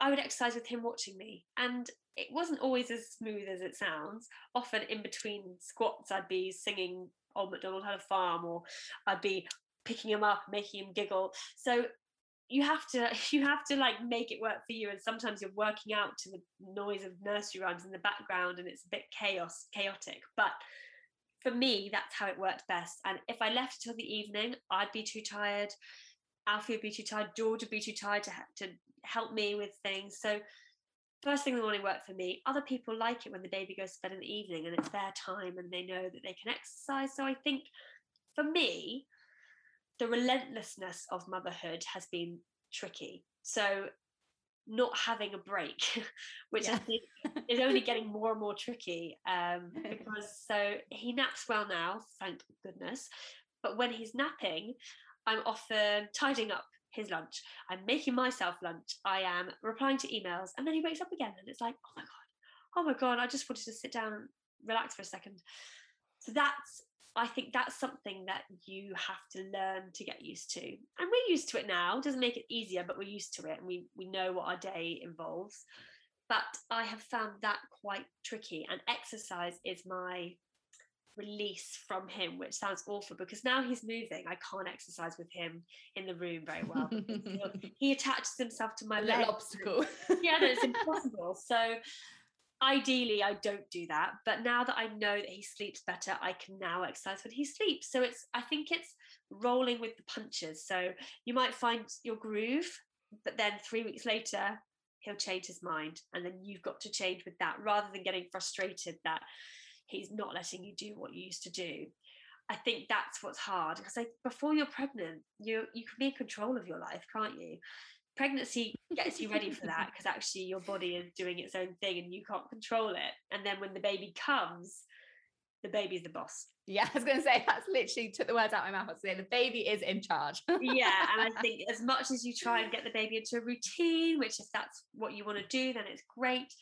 I would exercise with him watching me. And it wasn't always as smooth as it sounds. Often in between squats, I'd be singing Old MacDonald Had a Farm, or I'd be picking him up, making him giggle. So you have to [laughs] you have to like make it work for you and sometimes you're working out to the noise of nursery rhymes in the background and it's a bit chaos chaotic but for me that's how it worked best and if i left till the evening i'd be too tired alfie would be too tired george would be too tired to, to help me with things so first thing in the morning worked for me. Other people like it when the baby goes to bed in the evening and it's their time and they know that they can exercise. So I think for me, the relentlessness of motherhood has been tricky. So not having a break, [laughs] which yeah. I think [laughs] is only getting more and more tricky. Um, [laughs] because so he naps well now, thank goodness. But when he's napping, I'm often tidying up his lunch. I'm making myself lunch. I am replying to emails. And then he wakes up again and it's like, oh my God, oh my God, I just wanted to sit down and relax for a second. So that's, I think that's something that you have to learn to get used to. And we're used to it now. It doesn't make it easier, but we're used to it and we, we know what our day involves. But I have found that quite tricky. And exercise is my release from him, which sounds awful because now he's moving. I can't exercise with him in the room very well. [laughs] he attaches himself to my leg. obstacle. [laughs] yeah, no, it's [laughs] impossible. So ideally I don't do that, but now that I know that he sleeps better, I can now exercise when he sleeps. So it's I think it's rolling with the punches. So you might find your groove, but then 3 weeks later he'll change his mind and then you've got to change with that rather than getting frustrated that he's not letting you do what you used to do. I think that's what's hard because like before you're pregnant, you you can be in control of your life, can't you? pregnancy gets you ready for that because actually your body is doing its own thing and you can't control it. And then when the baby comes, the baby's the boss. Yeah, I was going to say that's literally took the words out of my mouth. I was saying the baby is in charge. yeah, and I [laughs] think as much as you try and get the baby into a routine, which if that's what you want to do, then it's great.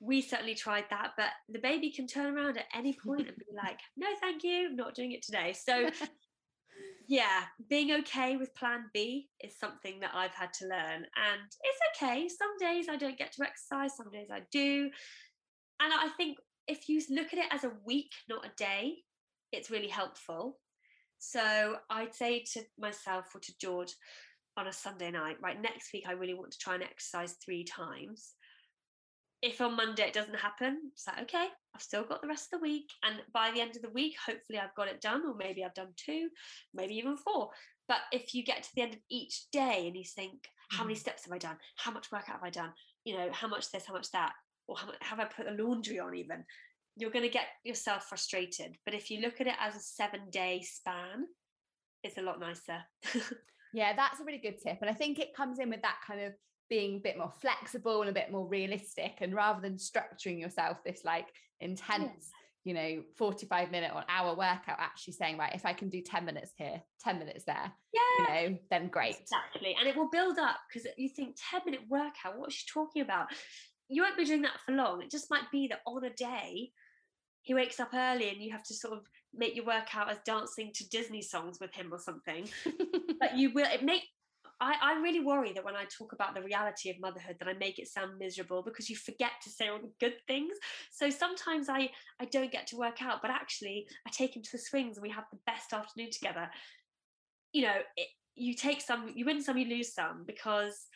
We certainly tried that, but the baby can turn around at any point and be [laughs] like, "No, thank you, I'm not doing it today." So [laughs] yeah, being okay with plan B is something that I've had to learn. And it's okay. Some days I don't get to exercise, some days I do. And I think if you look at it as a week, not a day, it's really helpful. So I'd say to myself or to George on a Sunday night, right, next week I really want to try and exercise three times if on Monday it doesn't happen, it's like, okay, I've still got the rest of the week. And by the end of the week, hopefully I've got it done, or maybe I've done two, maybe even four. But if you get to the end of each day and you think, how many mm. steps have I done? How much workout have I done? You know, how much this, how much that? Or how much, have I put the laundry on even? You're going to get yourself frustrated. But if you look at it as a seven day span, it's a lot nicer. [laughs] yeah, that's a really good tip. And I think it comes in with that kind of being a bit more flexible and a bit more realistic and rather than structuring yourself this like intense you know 45 minute or hour workout actually saying right if i can do 10 minutes here 10 minutes there yeah. you know then great. Exactly and it will build up because you think 10 minute workout what's she talking about? You won't be doing that for long it just might be that on a day he wakes up early and you have to sort of make your workout as dancing to disney songs with him or something but you will it make I, I really worry that when I talk about the reality of motherhood, that I make it sound miserable because you forget to say all the good things. So sometimes I I don't get to work out, but actually I take him to the swings and we have the best afternoon together. You know, it, you take some, you win some, you lose some because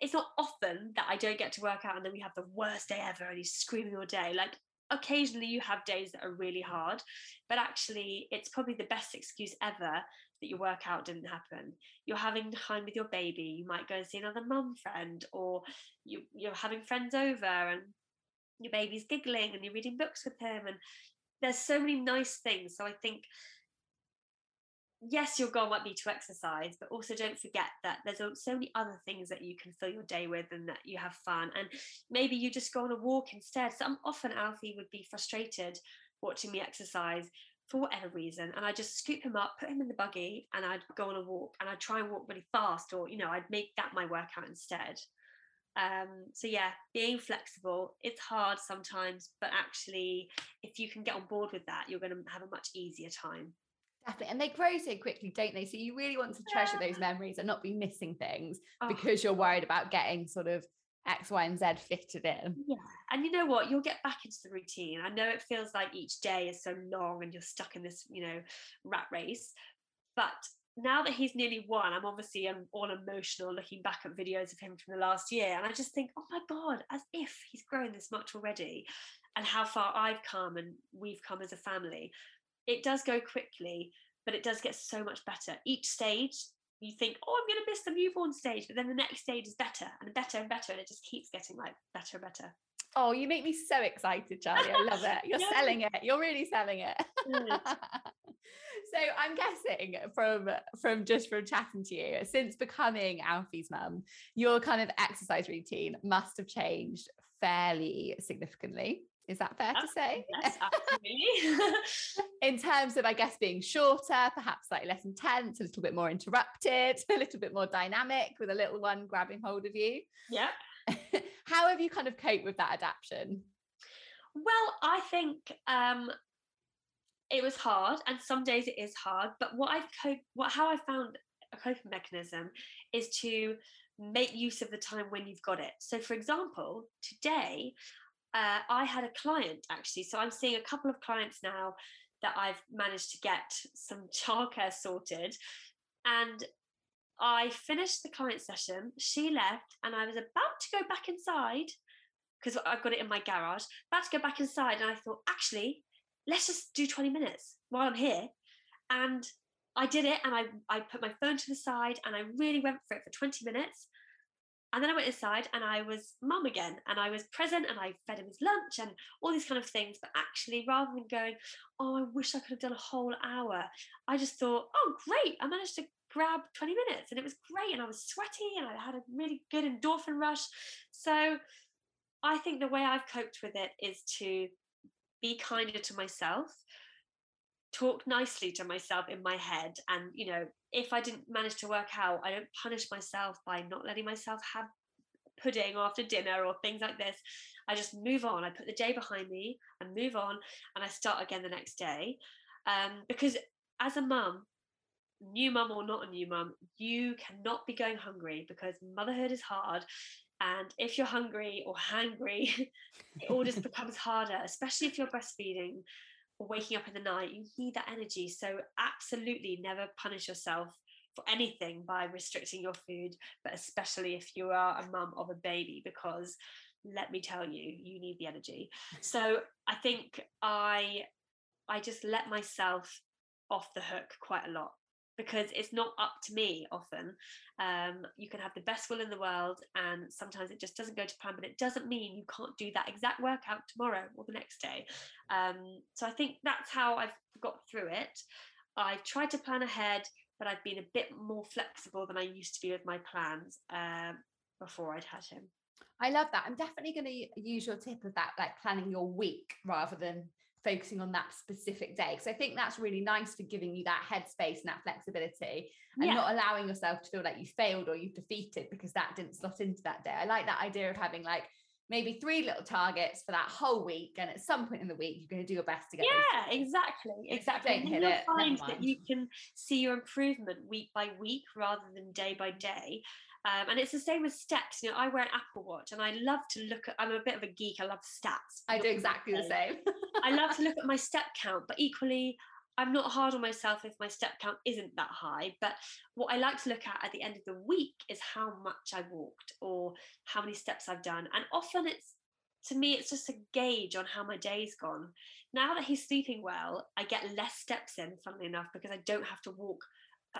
it's not often that I don't get to work out and then we have the worst day ever and he's screaming all day. Like occasionally you have days that are really hard, but actually it's probably the best excuse ever that your workout didn't happen. You're having time with your baby. You might go and see another mum friend, or you, you're having friends over and your baby's giggling and you're reading books with him. And there's so many nice things. So I think, yes, your goal might be to exercise, but also don't forget that there's so many other things that you can fill your day with and that you have fun. And maybe you just go on a walk instead. So often Alfie would be frustrated watching me exercise for whatever reason and I'd just scoop him up, put him in the buggy, and I'd go on a walk and I'd try and walk really fast, or you know, I'd make that my workout instead. Um, so yeah, being flexible, it's hard sometimes, but actually, if you can get on board with that, you're going to have a much easier time. Definitely. And they grow so quickly, don't they? So you really want to treasure yeah. those memories and not be missing things oh. because you're worried about getting sort of X, Y, and Z fitted in. Yeah. And you know what? You'll get back into the routine. I know it feels like each day is so long and you're stuck in this, you know, rat race. But now that he's nearly one, I'm obviously I'm all emotional looking back at videos of him from the last year. And I just think, oh my God, as if he's grown this much already and how far I've come and we've come as a family. It does go quickly, but it does get so much better. Each stage you think, oh, I'm going to miss the newborn stage, but then the next stage is better and better and better, and it just keeps getting like better and better. Oh, you make me so excited, Charlie. I love it. [laughs] You're yeah. selling it. You're really selling it. [laughs] so I'm guessing from from just from chatting to you, since becoming Alfie's mum, your kind of exercise routine must have changed fairly significantly. Is that fair to say? Yes, [laughs] absolutely. [laughs] in terms of, I guess, being shorter, perhaps slightly less intense, a little bit more interrupted, [laughs] a little bit more dynamic with a little one grabbing hold of you. Yeah. How have you kind of coped with that adaptation? Well, I think um, it was hard, and some days it is hard. But what I've coped, what how I found a coping mechanism is to make use of the time when you've got it. So, for example, today uh, I had a client actually. So I'm seeing a couple of clients now that I've managed to get some [laughs] childcare sorted. And I finished the client session, she left, and I was about to go back inside because I've got it in my garage. About to go back inside, and I thought, actually, let's just do 20 minutes while I'm here. And I did it, and I I put my phone to the side, and I really went for it for 20 minutes. And then I went inside and I was mum again and I was present and I fed him his lunch and all these kind of things. But actually, rather than going, oh, I wish I could have done a whole hour, I just thought, oh, great, I managed to grab 20 minutes and it was great. And I was sweaty and I had a really good endorphin rush. So I think the way I've coped with it is to be kinder to myself talk nicely to myself in my head and you know if i didn't manage to work out i don't punish myself by not letting myself have pudding after dinner or things like this. I just move on. I put the day behind me and move on and i start again the next day. Um, because as a mum new mum or not a new mum you cannot be going hungry because motherhood is hard and if you're hungry or hangry [laughs] it all just becomes harder especially if you're breastfeeding or waking up in the night, you need that energy. So, absolutely never punish yourself for anything by restricting your food, but especially if you are a mum of a baby, because let me tell you, you need the energy. [laughs] So, I think I I just let myself off the hook quite a lot because it's not up to me often. Um, you can have the best will in the world, and sometimes it just doesn't go to plan, but it doesn't mean you can't do that exact workout tomorrow or the next day. Um, so I think that's how I've got through it. I've tried to plan ahead, but I've been a bit more flexible than I used to be with my plans um, before I'd had him. I love that. I'm definitely going to use your tip of that, like planning your week rather than focusing on that specific day because i think that's really nice for giving you that headspace and that flexibility and yeah. not allowing yourself to feel like you failed or you've defeated because that didn't slot into that day i like that idea of having like maybe three little targets for that whole week and at some point in the week you're going to do your best to get it. yeah exactly [laughs] exactly and you'll it, find that you can see your improvement week by week rather than day by day um, and it's the same with steps. You know, I wear an Apple Watch and I love to look at, I'm a bit of a geek. I love stats. I do exactly the same. [laughs] I love to look at my step count, but equally, I'm not hard on myself if my step count isn't that high. But what I like to look at at the end of the week is how much I walked or how many steps I've done. And often it's, to me, it's just a gauge on how my day's gone. Now that he's sleeping well, I get less steps in, funnily enough, because I don't have to walk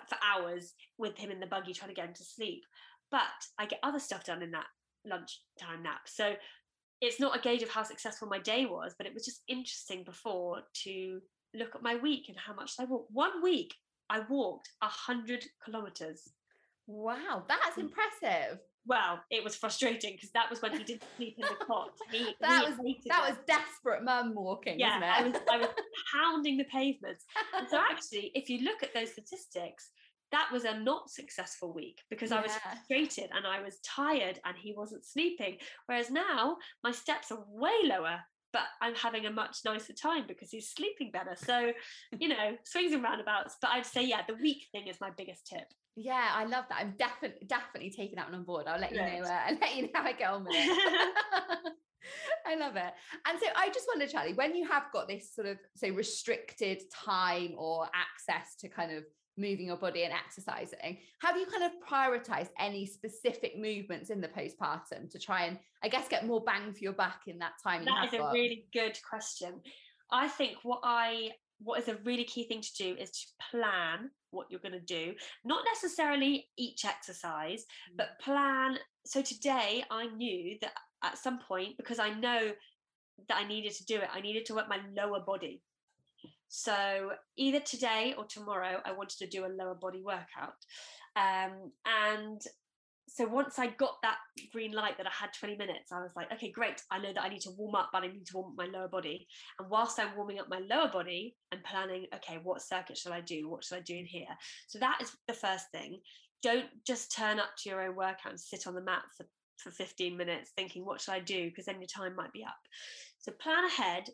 for hours with him in the buggy trying to get him to sleep. But I get other stuff done in that lunchtime nap. So it's not a gauge of how successful my day was, but it was just interesting before to look at my week and how much I walked. One week I walked a hundred kilometers. Wow, that's mm. impressive. Well, it was frustrating because that was when he didn't sleep in the cot. [laughs] He, that he was that it. was desperate mum walking, yeah, I was I was [laughs] pounding the pavements. And so [laughs] actually, if you look at those statistics, that was a not successful week because yeah. I was frustrated and I was tired and he wasn't sleeping. Whereas now my steps are way lower, but I'm having a much nicer time because he's sleeping better. So, [laughs] you know, swings and roundabouts. But I'd say, yeah, the week thing is my biggest tip. Yeah, I love that. I'm definitely definitely taking that one on board. I'll let you know. Uh, [laughs] I'll let you know how I get on with it. [laughs] I love it. And so I just wonder, Charlie, when you have got this sort of say restricted time or access to kind of moving your body and exercising. Have you kind of prioritized any specific movements in the postpartum to try and, I guess, get more bang for your buck in that time? That is a got? really good question. I think what I what is a really key thing to do is to plan what you're going to do not necessarily each exercise but mm. plan so today i knew that at some point because i know that i needed to do it i needed to work my lower body so either today or tomorrow, I wanted to do a lower body workout. Um, and so once I got that green light that I had 20 minutes, I was like, okay, great. I know that I need to warm up, but I need to warm up my lower body. And whilst I'm warming up my lower body, I'm planning, okay, what circuit shall I do? What should I do in here? So that is the first thing. Don't just turn up to your own workout and sit on the mat for, for 15 minutes thinking, what should I do? Because then your time might be up. So plan ahead,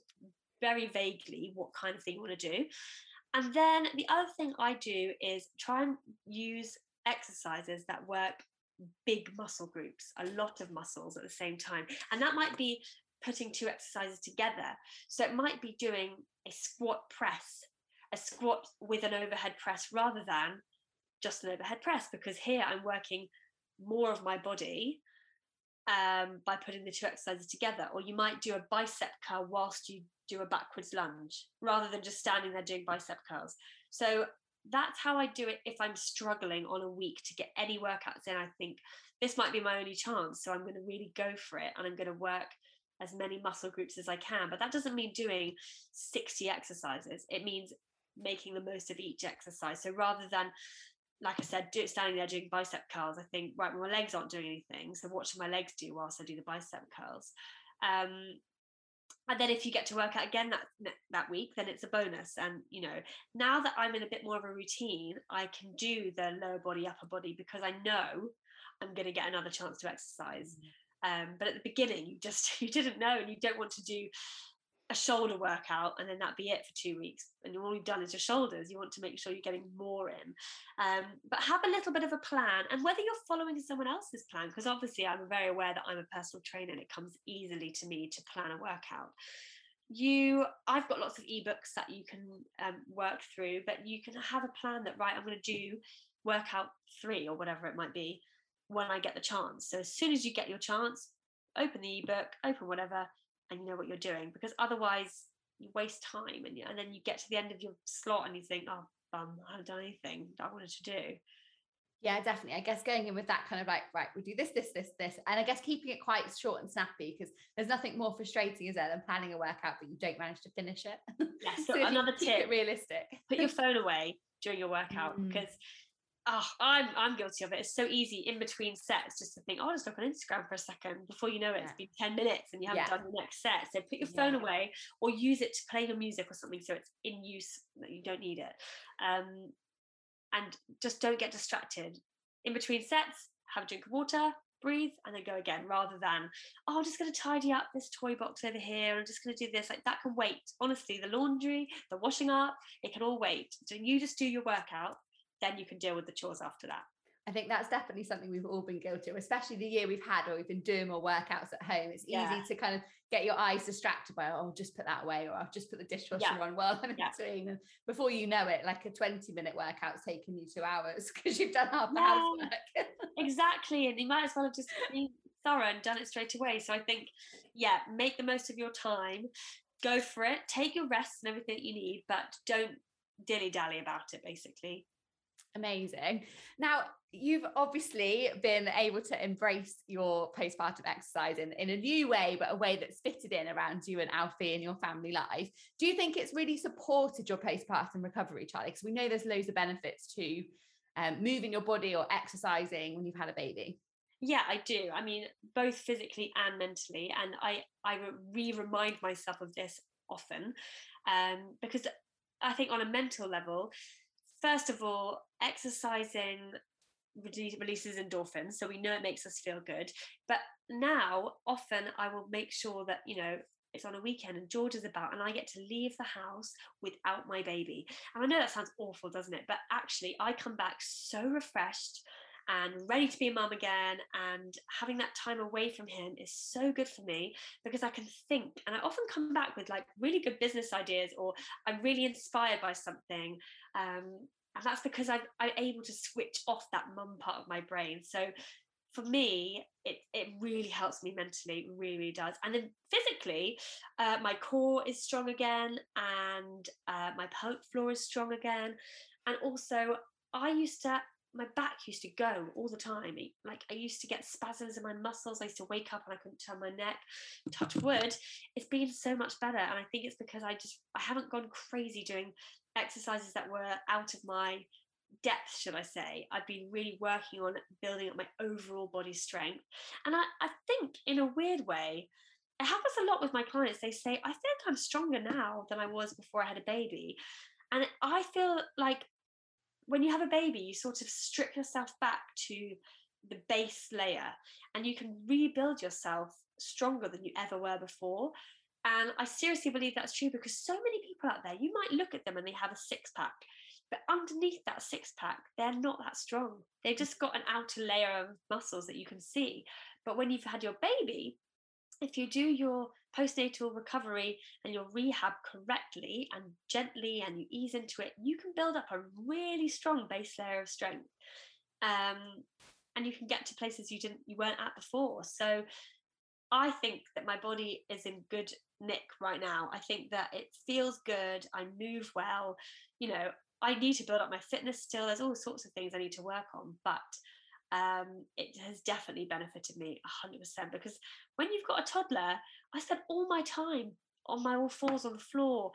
very vaguely what kind of thing you want to do. And then the other thing I do is try and use exercises that work big muscle groups, a lot of muscles at the same time. And that might be putting two exercises together. So it might be doing a squat press, a squat with an overhead press rather than just an overhead press, because here I'm working more of my body um, by putting the two exercises together, or you might do a bicep curl whilst you do a backwards lunge rather than just standing there doing bicep curls. So that's how I do it if I'm struggling on a week to get any workouts in. I think this might be my only chance. So I'm going to really go for it and I'm going to work as many muscle groups as I can. But that doesn't mean doing 60 exercises, it means making the most of each exercise. So rather than like I said, do, standing there doing bicep curls, I think, right, my legs aren't doing anything. So what should my legs do whilst I do the bicep curls. Um, and then if you get to work out again that that week then it's a bonus and you know now that i'm in a bit more of a routine i can do the lower body upper body because i know i'm going to get another chance to exercise mm-hmm. um, but at the beginning you just [laughs] you didn't know and you don't want to do a shoulder workout and then that be it for two weeks and all you've done is your shoulders you want to make sure you're getting more in. Um, but have a little bit of a plan and whether you're following someone else's plan because obviously i'm very aware that i'm a personal trainer and it comes easily to me to plan a workout. You i've got lots of ebooks that you can um, work through but you can have a plan that right i'm going to do workout three or whatever it might be when i get the chance. So as soon as you get your chance open the ebook open whatever and you know what you're doing because otherwise you waste time and, and then you get to the end of your slot and you think oh bum I haven't done anything I wanted to do. Yeah definitely. I guess going in with that kind of like right we'll do this this this this and I guess keeping it quite short and snappy because there's nothing more frustrating is there than planning a workout but you don't manage to finish it? Yes so, [laughs] so another [laughs] tip. realistic. Put your [laughs] phone away during your workout mm. because oh, I'm I'm guilty of it. It's so easy in between sets just to think, oh, I'll just look on Instagram for a second. Before you know it, yeah. it's been 10 minutes and you haven't yeah. done the next set. So put your phone yeah. away or use it to play your music or something so it's in use that you don't need it. Um, and just don't get distracted. In between sets, have a drink of water, breathe, and then go again, rather than, oh, I'm just going to tidy up this toy box over here. I'm just going to do this. Like that can wait. Honestly, the laundry, the washing up, it can all wait. So you just do your workout then you can deal with the chores after that. I think that's definitely something we've all been guilty of, especially the year we've had where we've been doing more workouts at home. It's yeah. easy to kind of get your eyes distracted by, oh, just put that away, or I'll just put the dishwasher yeah. on while I'm yeah. between. And before you know it, like a 20 minute workout's taken you two hours [laughs] because you've done half the housework. [laughs] exactly. And you might as well have just been thorough and done it straight away. So I think, yeah, make the most of your time, go for it, take your rest and everything you need, but don't dilly dally about it, basically. Amazing. Now, you've obviously been able to embrace your postpartum exercise in, in a new way, but a way that's fitted in around you and Alfie and your family life. Do you think it's really supported your postpartum recovery, Charlie? Because we know there's loads of benefits to um, moving your body or exercising when you've had a baby. Yeah, I do. I mean, both physically and mentally. And I, I re remind myself of this often um, because I think on a mental level, first of all, exercising releases endorphins, so we know it makes us feel good. But now, often I will make sure that, you know, it's on a weekend and George is about, and I get to leave the house without my baby. And I know that sounds awful, doesn't it? But actually, I come back so refreshed and ready to be a mum again. And having that time away from him is so good for me because I can think. And I often come back with like really good business ideas or I'm really inspired by something. Um, and that's because I'm, I'm able to switch off that mum part of my brain. So for me, it, it really helps me mentally, really, really does. And then physically, uh, my core is strong again and uh, my pelvic floor is strong again. And also, I used to my back used to go all the time. Like I used to get spasms in my muscles. I used to wake up and I couldn't turn my neck. Touch wood. It's been so much better. And I think it's because I just I haven't gone crazy doing exercises that were out of my depth, should I say. I've been really working on building up my overall body strength. And I, I think in a weird way, it happens a lot with my clients. They say, I think I'm stronger now than I was before I had a baby. And I feel like when you have a baby, you sort of strip yourself back to the base layer and you can rebuild yourself stronger than you ever were before. And I seriously believe that's true because so many people out there, you might look at them and they have a six pack, but underneath that six pack, they're not that strong. They've just got an outer layer of muscles that you can see. But when you've had your baby, if you do your postnatal recovery and your rehab correctly and gently and you ease into it, you can build up a really strong base layer of strength. Um, and you can get to places you didn't you weren't at before so i think that my body is in good nick right now i think that it feels good i move well you know i need to build up my fitness still there's all sorts of things i need to work on but um, it has definitely benefited me 100% because when you've got a toddler i spend all my time on my all fours on the floor,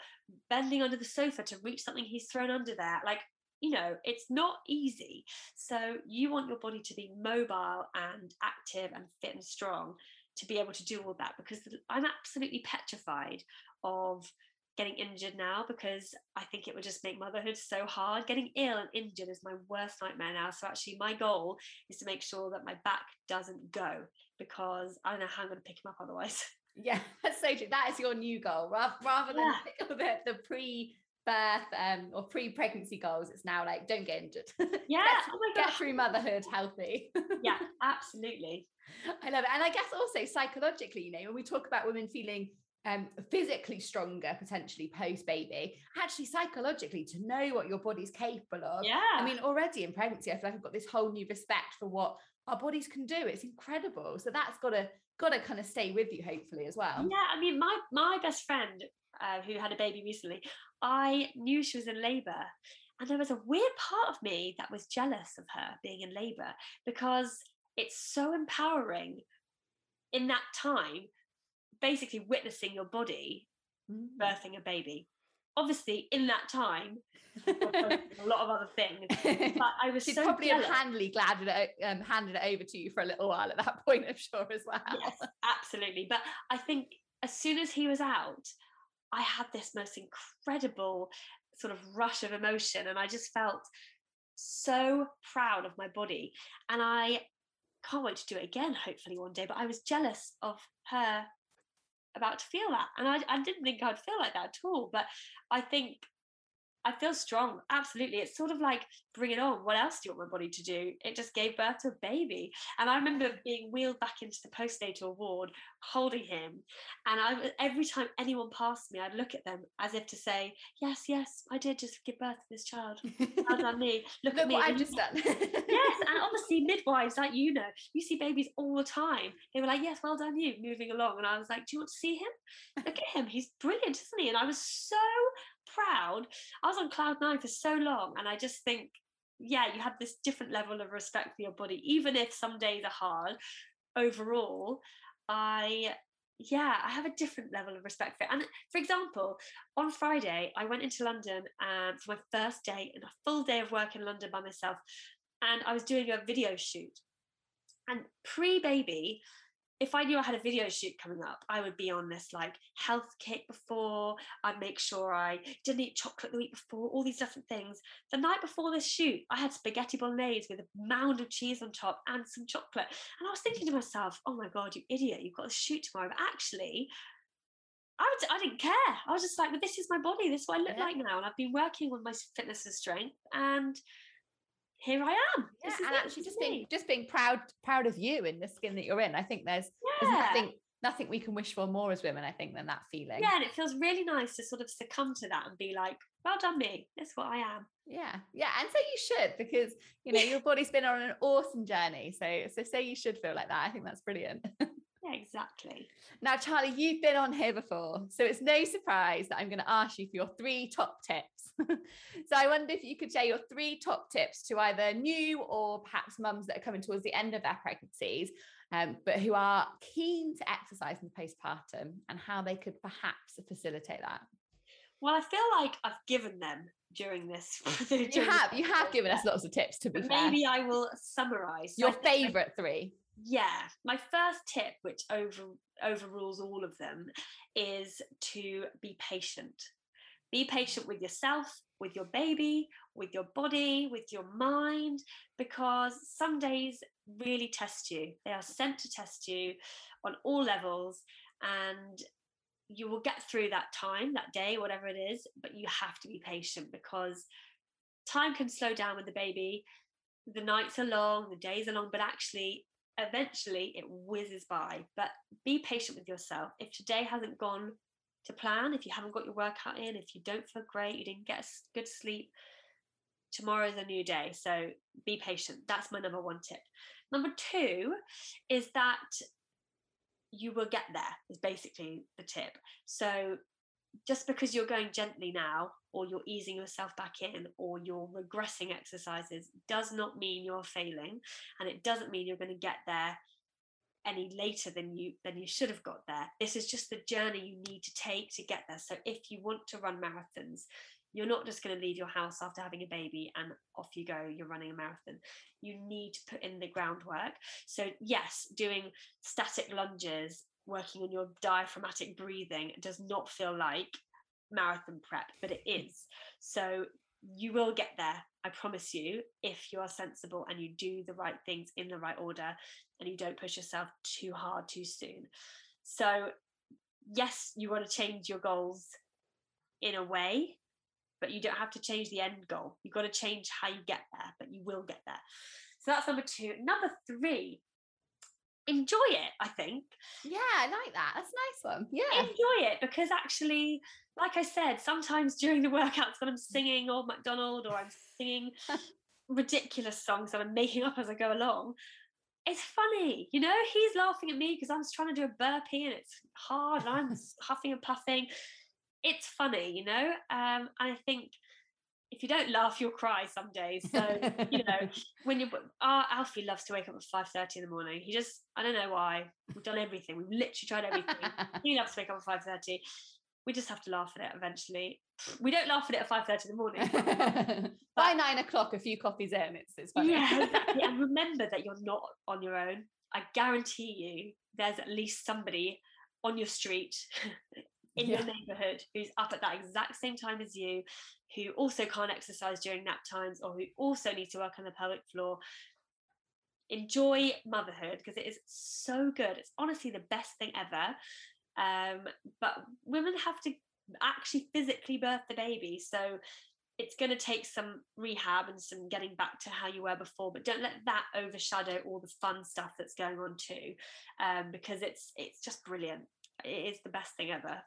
bending under the sofa to reach something he's thrown under there. Like, you know, it's not easy. So you want your body to be mobile and active and fit and strong to be able to do all that because I'm absolutely petrified of getting injured now because I think it would just make motherhood so hard. Getting ill and injured is my worst nightmare now. So actually my goal is to make sure that my back doesn't go because I don't know how I'm going to pick him up otherwise. [laughs] Yeah, [laughs] that's so true. That is your new goal, rather, rather than yeah. [laughs] the, the pre birth um, or pre pregnancy goals. It's now like don't get injured. Yeah, oh get through motherhood healthy. yeah, absolutely. I love it, and I guess also psychologically, you know, when we talk about women feeling um, physically stronger potentially post baby, actually psychologically to know what your body's capable of. Yeah. I mean, already in pregnancy, I feel like I've got this whole new respect for what our bodies can do. It's incredible. So that's got to got to kind of stay with you hopefully as well yeah i mean my my best friend uh, who had a baby recently i knew she was in labor and there was a weird part of me that was jealous of her being in labor because it's so empowering in that time basically witnessing your body mm. birthing a baby obviously in that time [laughs] a lot of other things but i was She'd so probably jealous. have handily glad it, um, handed it over to you for a little while at that [laughs] point i'm sure as well yes absolutely but i think as soon as he was out i had this most incredible sort of rush of emotion and i just felt so proud of my body and i can't wait to do it again hopefully one day but i was jealous of her about to feel that. And I, I didn't think I'd feel like that at all. But I think I feel strong. Absolutely. It's sort of like, bring it on. What else do you want my body to do? It just gave birth to a baby. And I remember being wheeled back into the postnatal ward, holding him. And I, every time anyone passed me, I'd look at them as if to say, yes, yes, I did just give birth to this child. Well done me. Look, [laughs] look at me. what I've just done. yes. And [laughs] obviously midwives, like you know, you see babies all the time. They were like, yes, well done you, moving along. And I was like, do you want to see him? Look at him. He's brilliant, isn't he? And I was so proud. I was on cloud nine for so long, and I just think, yeah, you have this different level of respect for your body, even if some days are hard. Overall, I yeah, I have a different level of respect for it. And for example, on Friday, I went into London um, for my first day and a full day of work in London by myself. And I was doing a video shoot. And pre baby, if I knew I had a video shoot coming up, I would be on this like health kick before. I'd make sure I didn't eat chocolate the week before, all these different things. The night before this shoot, I had spaghetti bolognese with a mound of cheese on top and some chocolate. And I was thinking to myself, oh my God, you idiot, you've got a shoot tomorrow. But actually, I, would, I didn't care. I was just like, well, this is my body. This is what I look yeah. like now. And I've been working on my fitness and strength. And here I am. Yeah, and actually just being just being proud proud of you in the skin that you're in. I think there's yeah. there's nothing nothing we can wish for more as women, I think, than that feeling. Yeah, and it feels really nice to sort of succumb to that and be like, well done me. That's what I am. Yeah. Yeah. And so you should, because you know, your body's been on an awesome journey. So so say you should feel like that. I think that's brilliant. [laughs] Yeah, exactly. Now, Charlie, you've been on here before, so it's no surprise that I'm going to ask you for your three top tips. [laughs] so I wonder if you could share your three top tips to either new or perhaps mums that are coming towards the end of their pregnancies, um, but who are keen to exercise in the postpartum and how they could perhaps facilitate that. Well, I feel like I've given them during this. [laughs] during you have, you have given us lots of tips. To be fair, maybe I will summarize. Your favourite three yeah my first tip which over overrules all of them is to be patient. Be patient with yourself with your baby with your body with your mind because some days really test you. They are sent to test you on all levels and you will get through that time that day whatever it is but you have to be patient because time can slow down with the baby. The nights are long the days are long but actually eventually it whizzes by. But be patient with yourself. If today hasn't gone to plan, if you haven't got your workout in, if you don't feel great, you didn't get good sleep, tomorrow's a new day. So be patient. That's my number one tip. Number two is that you will get there, is basically the tip. So just because you're going gently now, or you're easing yourself back in, or you're regressing exercises, does not mean you're failing. And it doesn't mean you're going to get there any later than you than you should have got there. This is just the journey you need to take to get there. So if you want to run marathons you're not just going to leave your house after having a baby and off you go you're running a marathon. You need to put in the groundwork. So yes doing static lunges working on your diaphragmatic breathing does not feel like marathon prep but it mm. is so you will get there i promise you if you are sensible and you do the right things in the right order and you don't push yourself too hard too soon so yes you want to change your goals in a way but you don't have to change the end goal. You've got to change how you get there, but you will get there. So that's number two. Number three, enjoy it, I think. Yeah, I like that. That's a nice one. Yeah. Enjoy it because actually, like I said, sometimes during the workouts when I'm singing Old MacDonald or I'm singing ridiculous songs that I'm making up as I go along, it's funny, you know. He's laughing at me because I'm trying to do a burpee and it's hard and I'm huffing and puffing it's funny, you know. Um, and I think if you don't laugh, you'll cry some days. So you [laughs] know, when you our Alfie loves to wake up at five thirty in the morning. He just I don't know why. We've done everything. We've literally tried everything. [laughs] he loves to wake up at five thirty. We just have to laugh at it eventually. [sniffs] We don't laugh at it at five thirty in the morning. [laughs] By nine o'clock, a few coffees in, it's it's funny. Yeah, exactly. and remember that you're not on your own. I guarantee you, there's at least somebody on your street in yeah. your neighborhood who's up at that exact same time as you, who also can't exercise during nap times or who also needs to work on the pelvic floor. Enjoy motherhood because it is so good. It's honestly the best thing ever. Um, but women have to actually physically birth the baby. So it's going to take some rehab and some getting back to how you were before but don't let that overshadow all the fun stuff that's going on too um, because it's it's just brilliant it is the best thing ever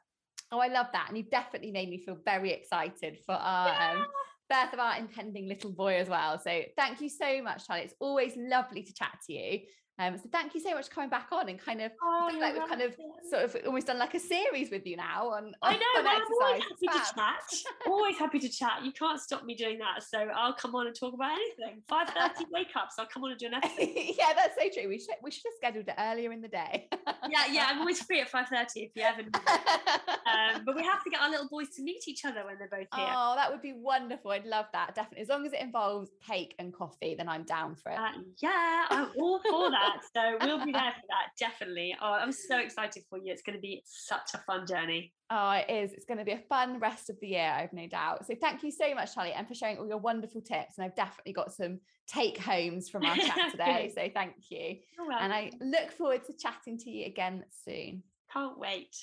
Oh, I love that. And you've definitely made me feel very excited for our um, yeah. um, birth of our impending little boy as well. So thank you so much, Charlie. It's always lovely to chat to you. Um, so thank you so much for coming back on and kind of oh, like we've kind of sort of almost done like a series with you now on, on I know on I'm always happy to chat always happy to chat. You can't stop me doing that so I'll come on and talk about anything. 5:30 [laughs] wake ups I'll come on and do an [laughs] episode. Yeah that's so true we should we should have scheduled it earlier in the day. Yeah yeah I'm always free at 5:30 if you ever need um, but we have to get our little boys to meet each other when they're both here. Oh that would be wonderful I'd love that definitely. As long as it involves cake and coffee then I'm down for it. Uh, yeah I'm all for that that. So we'll be there for that, definitely. Oh, I'm so excited for you. It's going to be such a fun journey. Oh, it is. It's going to be a fun rest of the year, I've no doubt. So thank you so much, Charlie, and for sharing all your wonderful tips. And I've definitely got some take homes from our chat [laughs] today. so thank you. And I look forward to chatting to you again soon. Can't wait.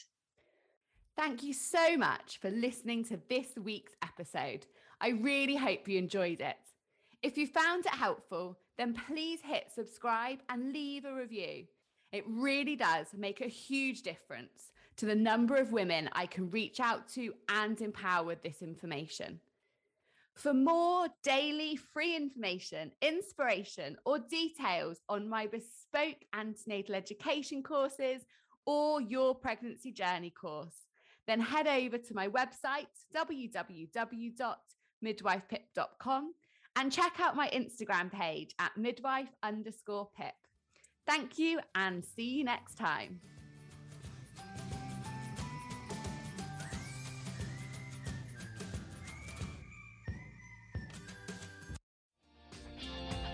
Thank you so much for listening to this week's episode. I really hope you enjoyed it. If you found it helpful, then please hit subscribe and leave a review. It really does make a huge difference to the number of women I can reach out to and empower with this information. For more daily free information, inspiration, or details on my bespoke antenatal education courses or your pregnancy journey course, then head over to my website, www.midwifepip.com and check out my Instagram page at midwife underscore pip. Thank you and see you next time.